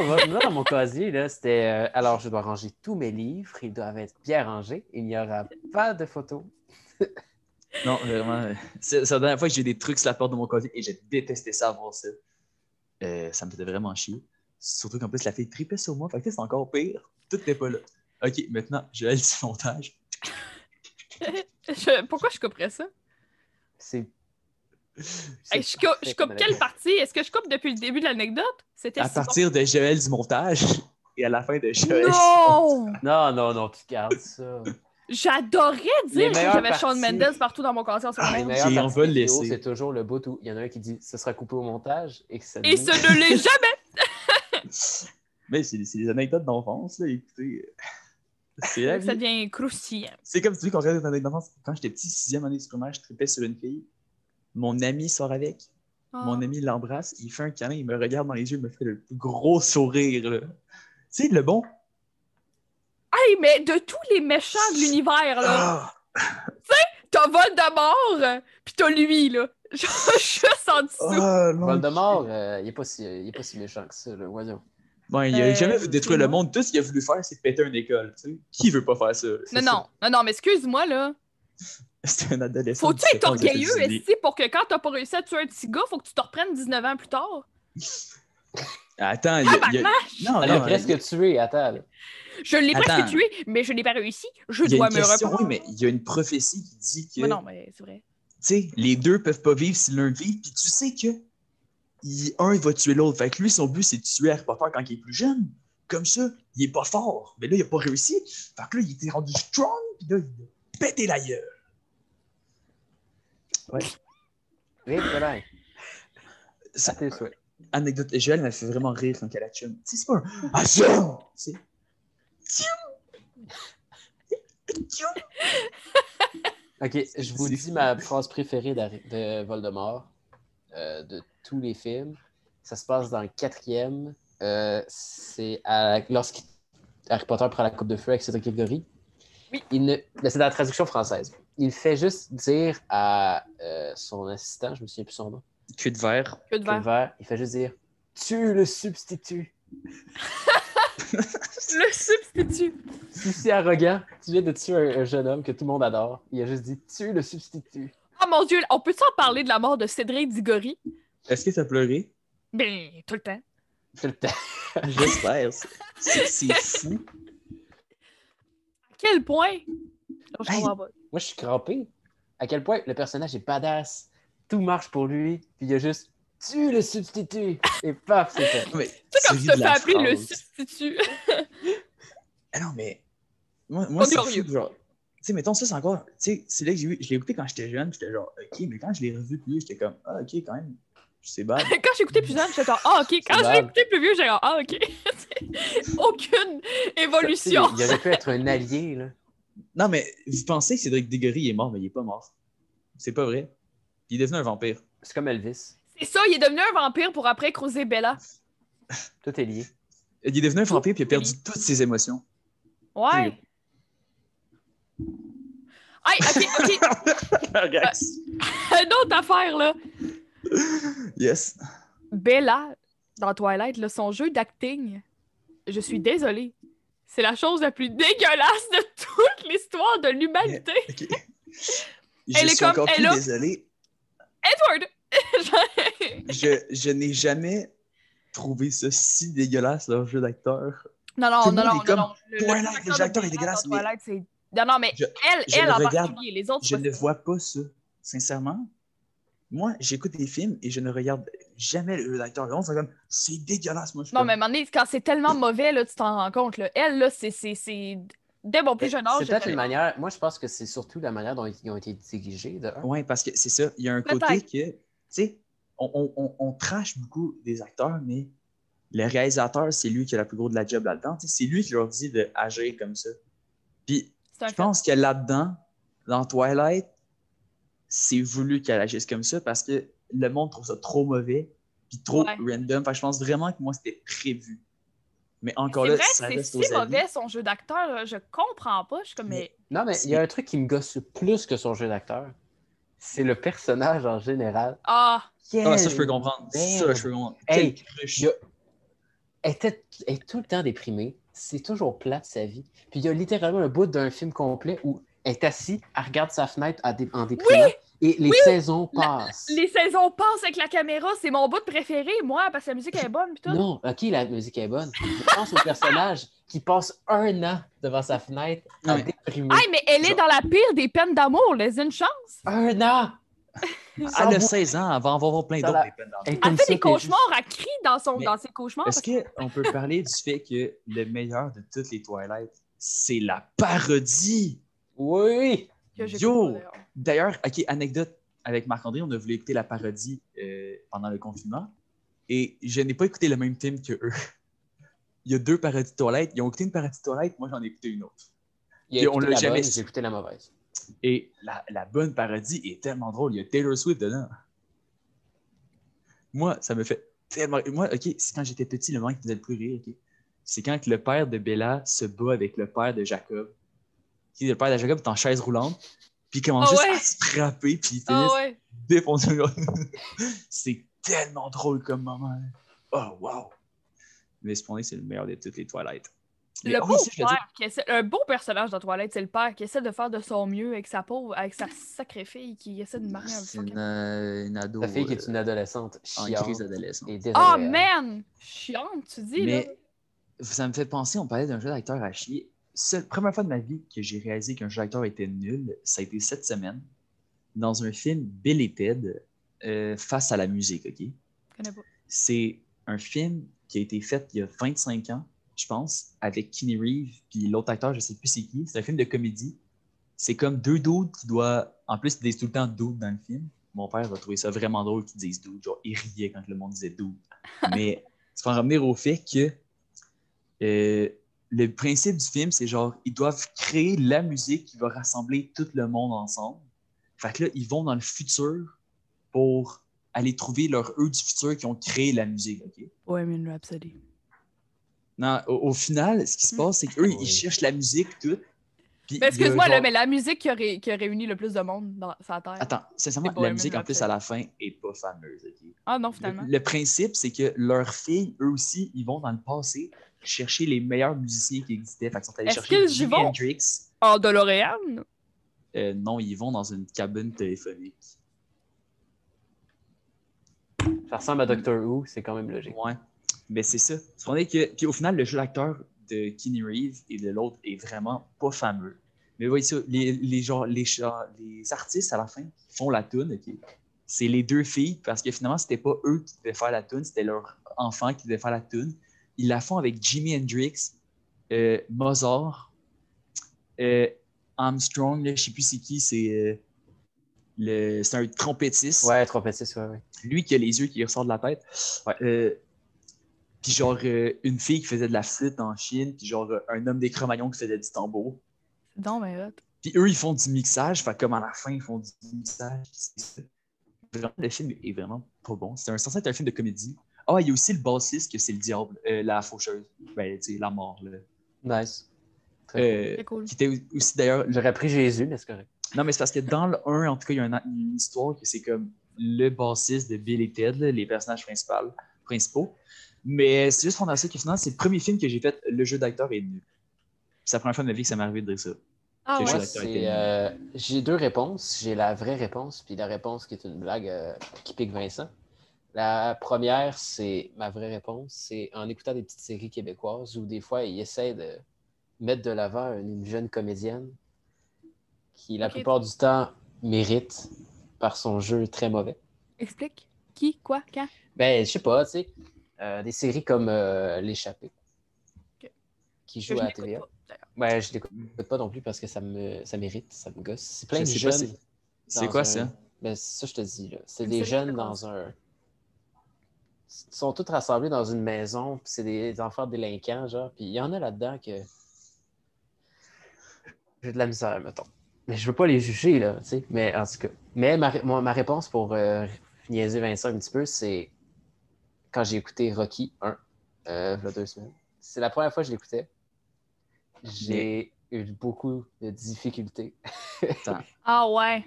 Moi, dans mon casier, là, c'était. euh, alors, je dois ranger tous mes livres. Ils doivent être bien rangés. Il n'y aura pas de photos. Non, vraiment. euh, C'est la dernière fois que j'ai des trucs sur la porte de mon casier et j'ai détesté ça, voir ça. Euh, ça me faisait vraiment chier. Surtout qu'en plus, la fille tripait sur moi, fait que c'est encore pire. Tout n'est pas là. Ok, maintenant, je vais du montage. Je- Pourquoi je couperais ça? C'est. Hey, je, coupe, je coupe quelle partie? Est-ce que je coupe depuis le début de l'anecdote? C'était À si partir de Joël du montage et à la fin de. Joël. Non! Non, non, non, tu gardes ça. J'adorais dire que j'avais Shawn parties. Mendes partout dans mon casier en Les meilleures Ok, on va le laisser. C'est toujours le bout où il y en a un qui dit ce sera coupé au montage et que ça Et ce ne l'est jamais! Mais c'est c'est des anecdotes d'enfance, là, écoutez. C'est la Ça vie. devient croustillant. C'est comme tu dis qu'on regarde des anecdotes d'enfance. Quand j'étais petit, sixième année du primaire, je tripais sur une fille. Mon ami sort avec. Mon Ah. ami l'embrasse, il fait un câlin, il me regarde dans les yeux, il me fait le plus gros sourire. Tu sais, le bon? Hey, mais de tous les méchants de l'univers, là, Ah! t'as Voldemort, pis t'as lui, là. Genre, juste en dessous. Non. Voldemort, euh, il n'est pas, si- il est pas si méchant que ça, là. Voyons. Bon, il a Euh, jamais voulu détruire le monde. Tout ce qu'il a voulu faire, c'est péter une école. Tu sais. Qui veut pas faire ça? non, non, non, non, mais excuse-moi, là. C'est un adolescent. Faut-tu de 17 être orgueilleux, ici, pour que quand t'as pas réussi à tuer un petit gars, faut que tu te reprennes 19 ans plus tard? Attends, il y a. il y a- Tabarnak! Non, Elle l'a non, presque tué, attends. là. Je l'ai presque tué, mais je n'ai pas réussi. Je il y a dois une me question, reprendre. oui, mais il y a une prophétie qui dit que. Mais non, mais c'est vrai. tu sais, les deux peuvent pas vivre si l'un vit, puis tu sais que il- un il va tuer l'autre. Fait que lui, son but, c'est de tuer Harry Potter quand il est plus jeune. Comme ça, il est pas fort. Mais là, il a pas réussi. Fait que là, il était rendu strong, puis là, il a pété la gueule. Oui, voilà. Ça- tes souhaits. Anecdote, Joël m'a fait vraiment rire quand elle a chum. Tu sais, c'est pas un Ah. Chum! Ok, je vous C'est dis ma phrase préférée de Voldemort euh, de tous les films. Ça se passe dans le quatrième. Euh, c'est à- lorsque Harry Potter prend la coupe de feu avec Cédric Diggory. Oui. Il ne... là, C'est dans la traduction française. il fait juste dire à euh, son assistant, je me souviens plus son nom, Cul de verre. De verre. il fait juste dire Tue le substitut. Le substitut. Si c'est arrogant, tu viens de tuer un, un jeune homme que tout le monde adore. Il a juste dit Tue le substitut. Oh mon Dieu, on peut-tu en parler de la mort de Cédric Diggory? Est-ce que t'as pleuré? Ben, tout le temps. Tout le temps. J'espère. C'est c'est fou. À quel point? Non, je Hey. comprends pas. Moi, je suis crampé. À quel point le personnage est badass. Tout marche pour lui. Puis il y a juste Tue le substitut. Et paf, c'est fait. Mais, Tu sais, comme tu tu te fais appeler le substitut. Ah non, mais. Moi, moi c'est genre. Tu sais, mettons, ça, c'est encore. Tu sais, c'est là que j'ai vu. Je l'ai écouté quand j'étais jeune. J'étais genre, OK, mais quand je l'ai revu plus, j'étais comme, ah, OK, quand même. C'est bad. Quand j'écoutais plus jeune, j'étais genre, ah, ok. Quand je l'ai écouté plus vieux, j'étais genre, ah, ok. Aucune évolution. Il aurait pu être un allié, là. non, mais vous pensez que Cédric Diggory est mort, mais il est pas mort. C'est pas vrai. Il est devenu un vampire. C'est comme Elvis. C'est ça, il est devenu un vampire pour après creuser Bella. Tout est lié. Il est devenu un vampire puis il a perdu toutes ses émotions. Ouais. Hey, ok, ok. Rex. Une autre affaire, là. yes. Bella, dans Twilight, là, son jeu d'acting, je suis désolée. C'est la chose la plus dégueulasse de toute l'histoire de l'humanité. OK. Elle Je est suis comme- encore elle plus a- désolé. Edward! Je, je n'ai jamais trouvé ça si dégueulasse, leur jeu d'acteur. non, non, Tout non, non, est comme, non, non. Le- Twilight, le jeu d'acteur est dégueulasse, dans mais- Twilight, c'est- Non, non, mais Je- elle, je elle le en regarde. particulier, les autres, Je ne ça. vois pas ça, sincèrement. Moi, j'écoute des films et je ne regarde jamais le d'acteur. On fait comme, c'est dégueulasse, moi. Je Non, comme, mais à un moment donné, quand c'est tellement mauvais, là, tu t'en rends compte. Là. Elle, là, c'est- c'est... c'est- Dès mon plus jeune âge, C'est peut-être une manière. Moi, je pense que c'est surtout la manière dont ils ont été dirigés. Ouais, parce que c'est ça. Il y a un côté que, tu sais, on, on, on, on trash beaucoup des acteurs, mais le réalisateur, c'est lui qui a la plus grosse de la job là-dedans. C'est lui qui leur dit d'agir comme ça. Puis, C'est je fait. pense que là-dedans, dans Twilight, c'est voulu qu'elle agisse comme ça parce que le monde trouve ça trop mauvais puis trop Ouais. random. Que je pense vraiment que moi, c'était prévu. Mais encore là, vrai ça que c'est si avis. mauvais, son jeu d'acteur. Je comprends pas. Je suis comme, mais... Non, mais il y a un truc qui me gosse plus que son jeu d'acteur. C'est le personnage en général. Ah! Ah, ça, je peux comprendre. Merde. Ça, je peux comprendre. Hey, Quelle cruche. a- Elle, était, elle est tout le temps déprimée. C'est toujours plate sa vie. Puis il y a littéralement un bout d'un film complet où elle est assise, elle regarde sa fenêtre à dé- en déprimant et les saisons passent. Les saisons passent avec la caméra, c'est mon bout préféré, moi, parce que la musique est bonne, pis tout. Non, ok, la musique est bonne. Je pense au personnage qui passe un an devant sa fenêtre à Ouais. déprimer. Hey, mais elle est dans la pire des peines d'amour, laisse une chance. Un an! Elle a bout- 16 ans, elle va en avoir plein d'autres. Elle Elle comme fait des cauchemars, elle crie dans, son, Mais dans ses cauchemars. Est-ce qu'on peut parler du fait que le meilleur de toutes les Twilight, c'est la parodie? Oui! que Yo! d'ailleurs. Ok, anecdote avec Marc-André, on a voulu écouter la parodie euh, pendant le confinement et je n'ai pas écouté le même film que eux. Il y a deux parodies de Twilight. Ils ont écouté une parodie de Twilight, moi j'en ai écouté une autre. Il a Puis on écouté l'a jamais bonne, écouté la mauvaise. Et la, la bonne parodie est tellement drôle. Il y a Taylor Swift dedans. Moi, ça me fait tellement. Moi, ok, c'est quand j'étais petit, le moment qui me faisait le plus rire, ok. C'est quand le père de Bella se bat avec le père de Jacob. Qui le père de Jacob est en chaise roulante. Puis il commence Ah juste ouais? à se frapper. Puis il finit Ah ouais. défoncer le C'est tellement drôle comme moment. Oh, wow. Mais c'est le meilleur de toutes les Twilight. Le ah beau père, qui essaie- un beau personnage dans Toilette, c'est le père qui essaie de faire de son mieux avec sa pauvre, avec sa sacrée fille qui essaie de marier un une, euh, une ado. Fille qui est euh, une adolescente en crise d'adolescence. et Oh désagréable. man! Chiante, tu dis, Mais là. ça me fait penser, on parlait d'un jeu d'acteur à chier. C'est la première fois de ma vie que j'ai réalisé qu'un jeu d'acteur était nul, ça a été cette semaine, dans un film Bill et Ted, euh, face à la musique, OK? Je connais pas. C'est un film qui a été fait il y a 25 ans, je pense, avec Kenny Reeves, puis l'autre acteur, je sais plus c'est qui. C'est un film de comédie. C'est comme deux dudes qui doivent... En plus, ils disent tout le temps dude dans le film. Mon père va trouver ça vraiment drôle qu'ils disent dude. Genre, il riait quand le monde disait dude. Mais vas en revenir au fait que euh, le principe du film, c'est genre, ils doivent créer la musique qui va rassembler tout le monde ensemble. Fait que là, ils vont dans le futur pour aller trouver leurs eux du futur qui ont créé la musique, OK? Une Rhapsody. Non, au, au final, ce qui se passe, c'est qu'eux, Oui. ils cherchent la musique a excuse-moi, genre- mais la musique qui a, ré- qui a réuni le plus de monde dans sa terre. Attends, sincèrement, C'est la musique en plus à la fin est pas fameuse. ok? Ah non, Le, finalement. le principe, c'est que leurs filles, eux aussi, ils vont dans le passé chercher les meilleurs musiciens qui existaient. Fait qu'ils sont allés Est-ce chercher Jimi vont? Hendrix. En DeLorean? Euh, non, ils vont dans une cabine téléphonique. Ça ressemble à Doctor Who, c'est quand même logique. Ouais. Mais c'est ça. C'est vrai que, puis au final, le jeu d'acteur de Keanu Reeves et de l'autre est vraiment pas fameux. Mais voyez ça, les, les, genre, les, les artistes à la fin qui font la tune, c'est les deux filles parce que finalement, c'était pas eux qui devaient faire la tune, c'était leur enfant qui devait faire la tune. Ils la font avec Jimi Hendrix, euh, Mozart, euh, Armstrong, je sais plus c'est qui, c'est euh, le- c'est un trompettiste Ouais, trompettiste, ouais, ouais. lui qui a les yeux qui ressortent de la tête. Ouais. Puis genre euh, une fille qui faisait de la flûte en Chine, puis genre euh, un homme des qui faisait du tambour. C'est donc ben hot. Puis eux, ils font du mixage, fait comme à la fin, ils font du mixage. c'est ça. Vraiment, le film est vraiment pas bon. C'est un, censé être un film de comédie. Ah, il y a aussi le bassiste que c'est le diable, euh, la faucheuse. Ben, tu sais, la mort, là. Nice. Très cool. Euh, C'est cool. qui était aussi d'ailleurs J'aurais pris Jésus, mais c'est correct. Non, mais c'est parce que dans le 1, en tout cas, il y a une, une histoire que c'est comme le bassiste de Bill et Ted, là, les personnages principaux. Mais c'est juste pendant ça que finalement, c'est le premier film que j'ai fait, le jeu d'acteur est nul. C'est la première fois de ma vie que ça m'est arrivé de dire ça. Ah ouais. Euh, j'ai deux réponses. J'ai la vraie réponse, puis la réponse qui est une blague euh, qui pique Vincent. La première, c'est ma vraie réponse, c'est en écoutant des petites séries québécoises où des fois, ils essaient de mettre de l'avant une, une jeune comédienne qui, la plupart du temps, mérite par son jeu très mauvais. Explique. Qui, quoi, quand? Ben, je sais pas, tu sais, des séries comme euh, L'échappée, Ok. qui je à la TVA. pas. Ouais, je l'écoute pas non plus parce que ça me ça mérite, ça me gosse. C'est plein Je de sais jeunes. c'est- quoi un- ça? Ben, c'est ça, je te dis. là. C'est des jeunes dans un. Ils sont tous rassemblés dans une maison, puis c'est des enfants délinquants, genre. Puis il y en a là-dedans que. J'ai de la misère, mettons. Mais je veux pas les juger, là, tu sais. Mais en tout cas. Mais ma, moi, ma réponse pour euh, niaiser Vincent un petit peu, c'est quand j'ai écouté Rocky 1, euh, il y a deux semaines. C'est la première fois que je l'écoutais. J'ai eu beaucoup de difficultés. Ah ouais.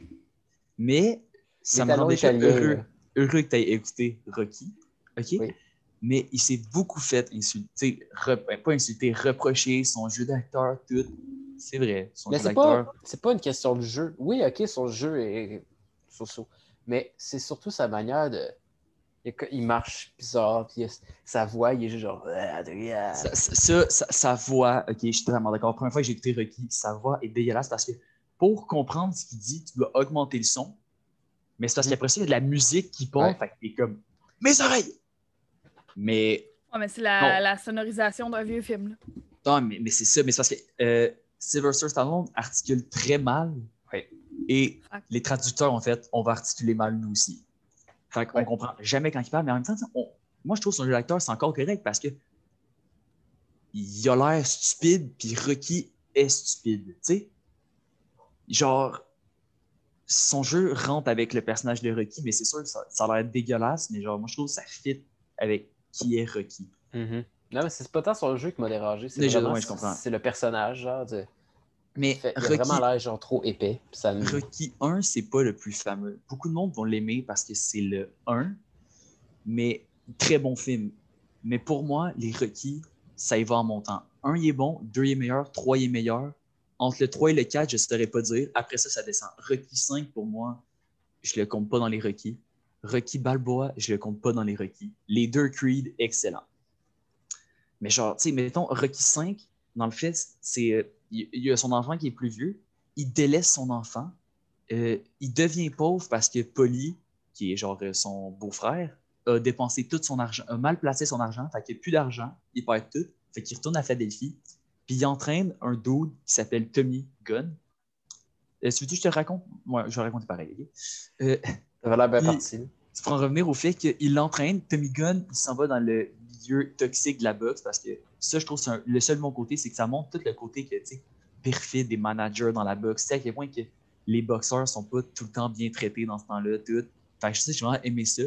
Mais ça me rendait déjà heureux, heureux que tu aies écouté Rocky. OK? Oui. Mais il s'est beaucoup fait insulter, ben, pas insulter, reprocher son jeu d'acteur, tout. C'est vrai, son Mais jeu c'est d'acteur. pas, c'est pas une question de jeu. Oui, ok, son jeu est so-so. Mais c'est surtout sa manière de. Il- Il marche bizarre, puis sa voix, il est juste genre. Ah. Ça, ça, ça- sa voix, ok, je suis totalement d'accord. La première fois que j'ai écouté Rocky, sa voix est dégueulasse parce que pour comprendre ce qu'il dit, tu dois augmenter le son. Mais c'est parce Mhm. qu'après ça, il y a de la musique qui part, Ouais. fait que t'es comme mes oreilles! Mais Ouais, mais c'est la, sonorisation d'un vieux film. Là. non, mais, mais c'est ça, mais c'est parce que euh, Sylvester Stallone articule très mal. Ouais. Et Fact. les traducteurs, en fait, on va articuler mal nous aussi. Fait qu'on Ouais. comprend jamais quand il parle, mais en même temps, on- moi je trouve son jeu d'acteur, c'est encore correct parce que il a l'air stupide, puis Rocky est stupide, tu sais. Genre, son jeu rentre avec le personnage de Rocky, mais c'est sûr que ça, ça a l'air dégueulasse, mais genre, moi je trouve que ça fit avec qui est Rocky. Mhm. Non, mais c'est pas tant son jeu qui m'a dérangé. C'est Déjà, vraiment- ouais, je comprends. C'est le personnage, genre. De... Mais Fait- il a Rocky, vraiment l'air genre trop épais. ça me- Rocky 1, c'est pas le plus fameux. Beaucoup de monde vont l'aimer parce que c'est le 1, mais très bon film. Mais pour moi, les Rocky, ça y va en montant. 1, il est bon, 2, il est meilleur, 3, il est meilleur. Entre le 3 et le 4, je ne saurais pas dire. Après ça, ça descend. Rocky 5, pour moi, je le compte pas dans les Rocky. Rocky Balboa, je le compte pas dans les Rocky. Les deux Creed, excellent. Mais genre, tu sais, mettons, Rocky 5, dans le fait, c'est euh, il il y a son enfant qui est plus vieux, il délaisse son enfant, euh, il devient pauvre parce que Polly, qui est genre euh, son beau-frère, a dépensé tout son argent, a mal placé son argent, fait qu'il n'y a plus d'argent, il perd tout, fait qu'il retourne à Philadelphie, puis il entraîne un dude qui s'appelle Tommy Gunn. Euh, tu veux que je te raconte? Moi, je vais raconter pareil. ok? Euh, l'air bien parti. tu pourras en revenir au fait qu'il l'entraîne. Tommy Gunn, il s'en va dans le milieu toxique de la boxe parce que ça, je trouve, c'est le seul bon côté, c'est que ça montre tout le côté que, perfide des managers dans la boxe. Sais, à quel point que les boxeurs sont pas tout le temps bien traités dans ce temps-là, tout. Fait que je sais, j'ai vraiment aimé ça.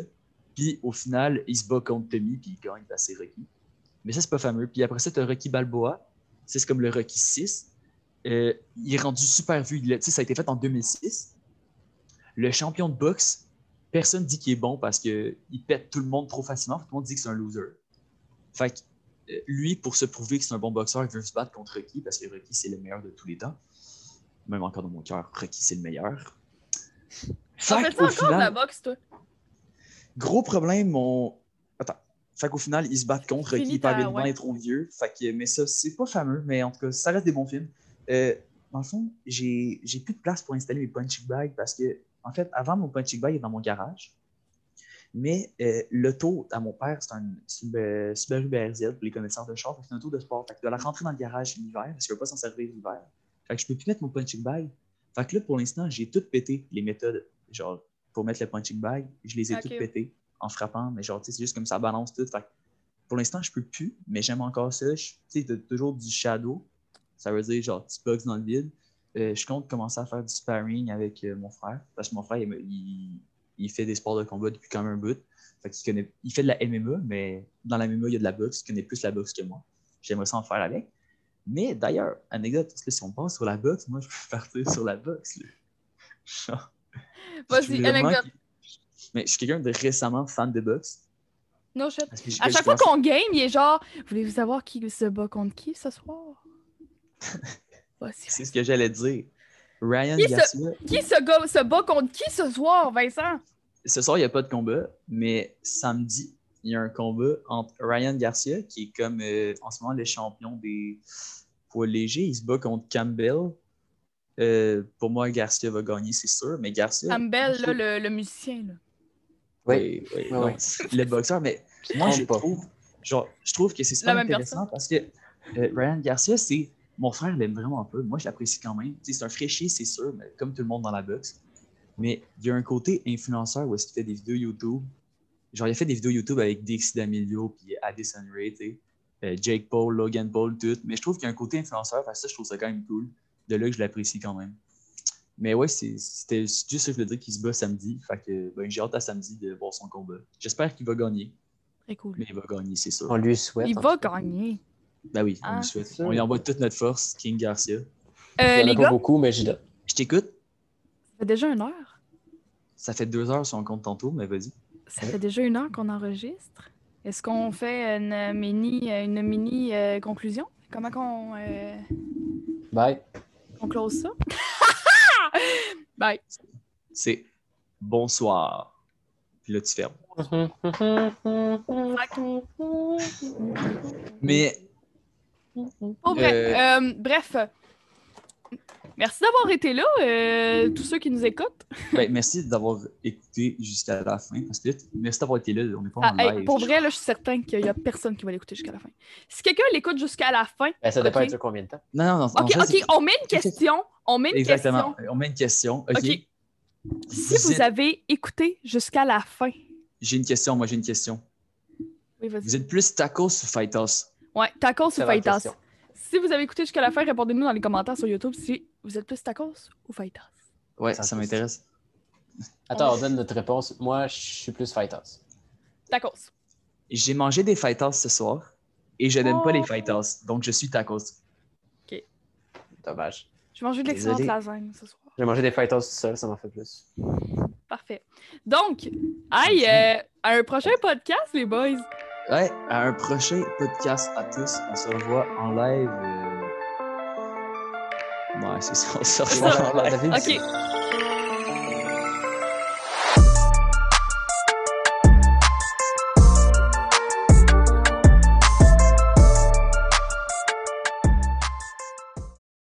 Puis au final, il se bat contre Tommy, puis il gagne c'est Rocky. Mais ça, c'est pas fameux. Puis après ça, tu as Rocky Balboa. C'est comme le Rocky 6. Euh, il est rendu super vu. Ça a été fait en 2006. Le champion de boxe, personne dit qu'il est bon parce qu'il pète tout le monde trop facilement. Tout le monde dit que c'est un loser. Fait que euh, lui, pour se prouver que c'est un bon boxeur, il veut se battre contre Rocky parce que Rocky, c'est le meilleur de tous les temps. Même encore dans mon cœur, Rocky, c'est le meilleur. Ça Fait fait ça encore de la boxe, toi? gros problème, mon. Attends. Fait qu'au final, ils se battent contre Rocky, Pavel ouais. est trop vieux. Fait que, mais ça, c'est pas fameux, mais en tout cas, ça reste des bons films. Euh, dans le fond, j'ai j'ai plus de place pour installer mes punching bags parce que, en fait, avant, mon punching bag est dans mon garage. Mais euh, l'auto à mon père, c'est un Sub- euh, Subaru BRZ pour les connaisseurs de char. C'est un auto de sport. Fait que la rentrer dans le garage l'hiver parce qu'il ne va pas s'en servir l'hiver. Fait que je peux plus mettre mon punching bag. Fait que là, pour l'instant, j'ai tout pété les méthodes. Genre, pour mettre le punching bag, je les ai toutes pétées en frappant. Mais genre, c'est juste comme ça balance tout. Fait que pour l'instant, je peux plus, mais j'aime encore ça. Tu sais, toujours du shadow. Ça veut dire, genre, tu bugs dans le vide. Euh, je compte commencer à faire du sparring avec euh, mon frère. Parce que mon frère, il, me- il- il fait des sports de combat depuis quand même un bout. Fait qu'il connaît, il fait de la MMA, mais dans la MMA, il y a de la boxe. Il connaît plus la boxe que moi. J'aimerais ça en faire avec. Mais d'ailleurs, anecdote, parce que si on passe sur la boxe, moi, je peux partir sur la boxe. Vas-y, anecdote. Mais je suis quelqu'un de récemment fan de boxe. No shit. Parce que je- À je chaque fois qu'on game, il est genre Voulez-vous savoir qui se bat contre qui ce soir? C'est ce que j'allais dire. Ryan Qui se- Garcia, Qui se, bat contre qui ce soir, Vincent? ce soir, il n'y a pas de combat, mais samedi, il y a un combat entre Ryan Garcia, qui est comme euh, en ce moment le champion des poids légers. Il se bat contre Campbell. Euh, pour moi, Garcia va gagner, c'est sûr, mais Garcia. Campbell, là, le, le musicien. Là. Oui, oui, Oui, non, oui. c'est le boxeur, mais moi, je pas. trouve, genre, je trouve que c'est super intéressant parce que euh, Ryan Garcia, c'est. Mon frère l'aime vraiment un peu. Moi, je l'apprécie quand même. C'est un fraîchier, c'est sûr, mais comme tout le monde dans la boxe. Mais il y a un côté influenceur où est-ce qu'il fait des vidéos YouTube. Genre, il a fait des vidéos YouTube avec Dixie D'Amelio puis Addison Ray. Euh, Jake Paul, Logan Paul, tout. Mais je trouve qu'il y a un côté influenceur, que ça, je trouve ça quand même cool. De là que je l'apprécie quand même. Mais ouais, c'est- c'était juste ça que je voulais dire qu'il se bat samedi. Fait que ben, j'ai hâte à samedi de voir son combat. J'espère qu'il va gagner. Très cool. Mais il va gagner, c'est sûr. On lui souhaite. Il va gagner. Ben oui, on Ah, lui souhaite. On lui envoie toute notre force, King Garcia. Euh, Il y en les a pas gars, beaucoup, mais donne. Je t'écoute. ça fait déjà une heure. Ça fait deux heures sur on compte tantôt, mais vas-y. Ça fait déjà une heure qu'on enregistre. Est-ce qu'on fait une mini, une mini euh, conclusion? Comment qu'on euh, Bye. on close ça? Bye. C'est bonsoir. Puis là, tu fermes. Mais Pour vrai. Euh, bref. Merci d'avoir été là, euh, tous ceux qui nous écoutent. ben, merci d'avoir écouté jusqu'à la fin. Parce que là, merci d'avoir été là. On n'est pas Ah, en hey, live. pour vrai, là, je suis certain qu'il n'y a personne qui va l'écouter jusqu'à la fin. Si quelqu'un l'écoute jusqu'à la fin, Ben, ça dépend de combien de temps. Non, non, non. en OK, fait, OK, c'est- on met une question. On met une Exactement. question. On met une question. OK? Si vous êtes- avez écouté jusqu'à la fin. J'ai une question. Moi, j'ai une question. Oui, vas-y. Vous êtes plus tacos ou faitos? Ouais, tacos ou fajitas? Si vous avez écouté jusqu'à la fin, répondez-nous dans les commentaires sur YouTube si vous êtes plus tacos ou fajitas. Ouais, Ça ça, m'intéresse. Attends, on donne notre réponse. Moi, je suis plus fighters. Tacos. J'ai mangé des faitas ce soir et je n'aime pas Oh. les faitas. Donc, je suis tacos. Dommage. J'ai mangé de l'excellente lasagne ce soir. J'ai mangé des fighters tout seul, ça m'en fait plus. Parfait. Donc, hey, euh, à un prochain podcast, les boys. Ouais, à un prochain podcast à tous. On se revoit en live. euh, Ouais, c'est ça. On se revoit en live. OK.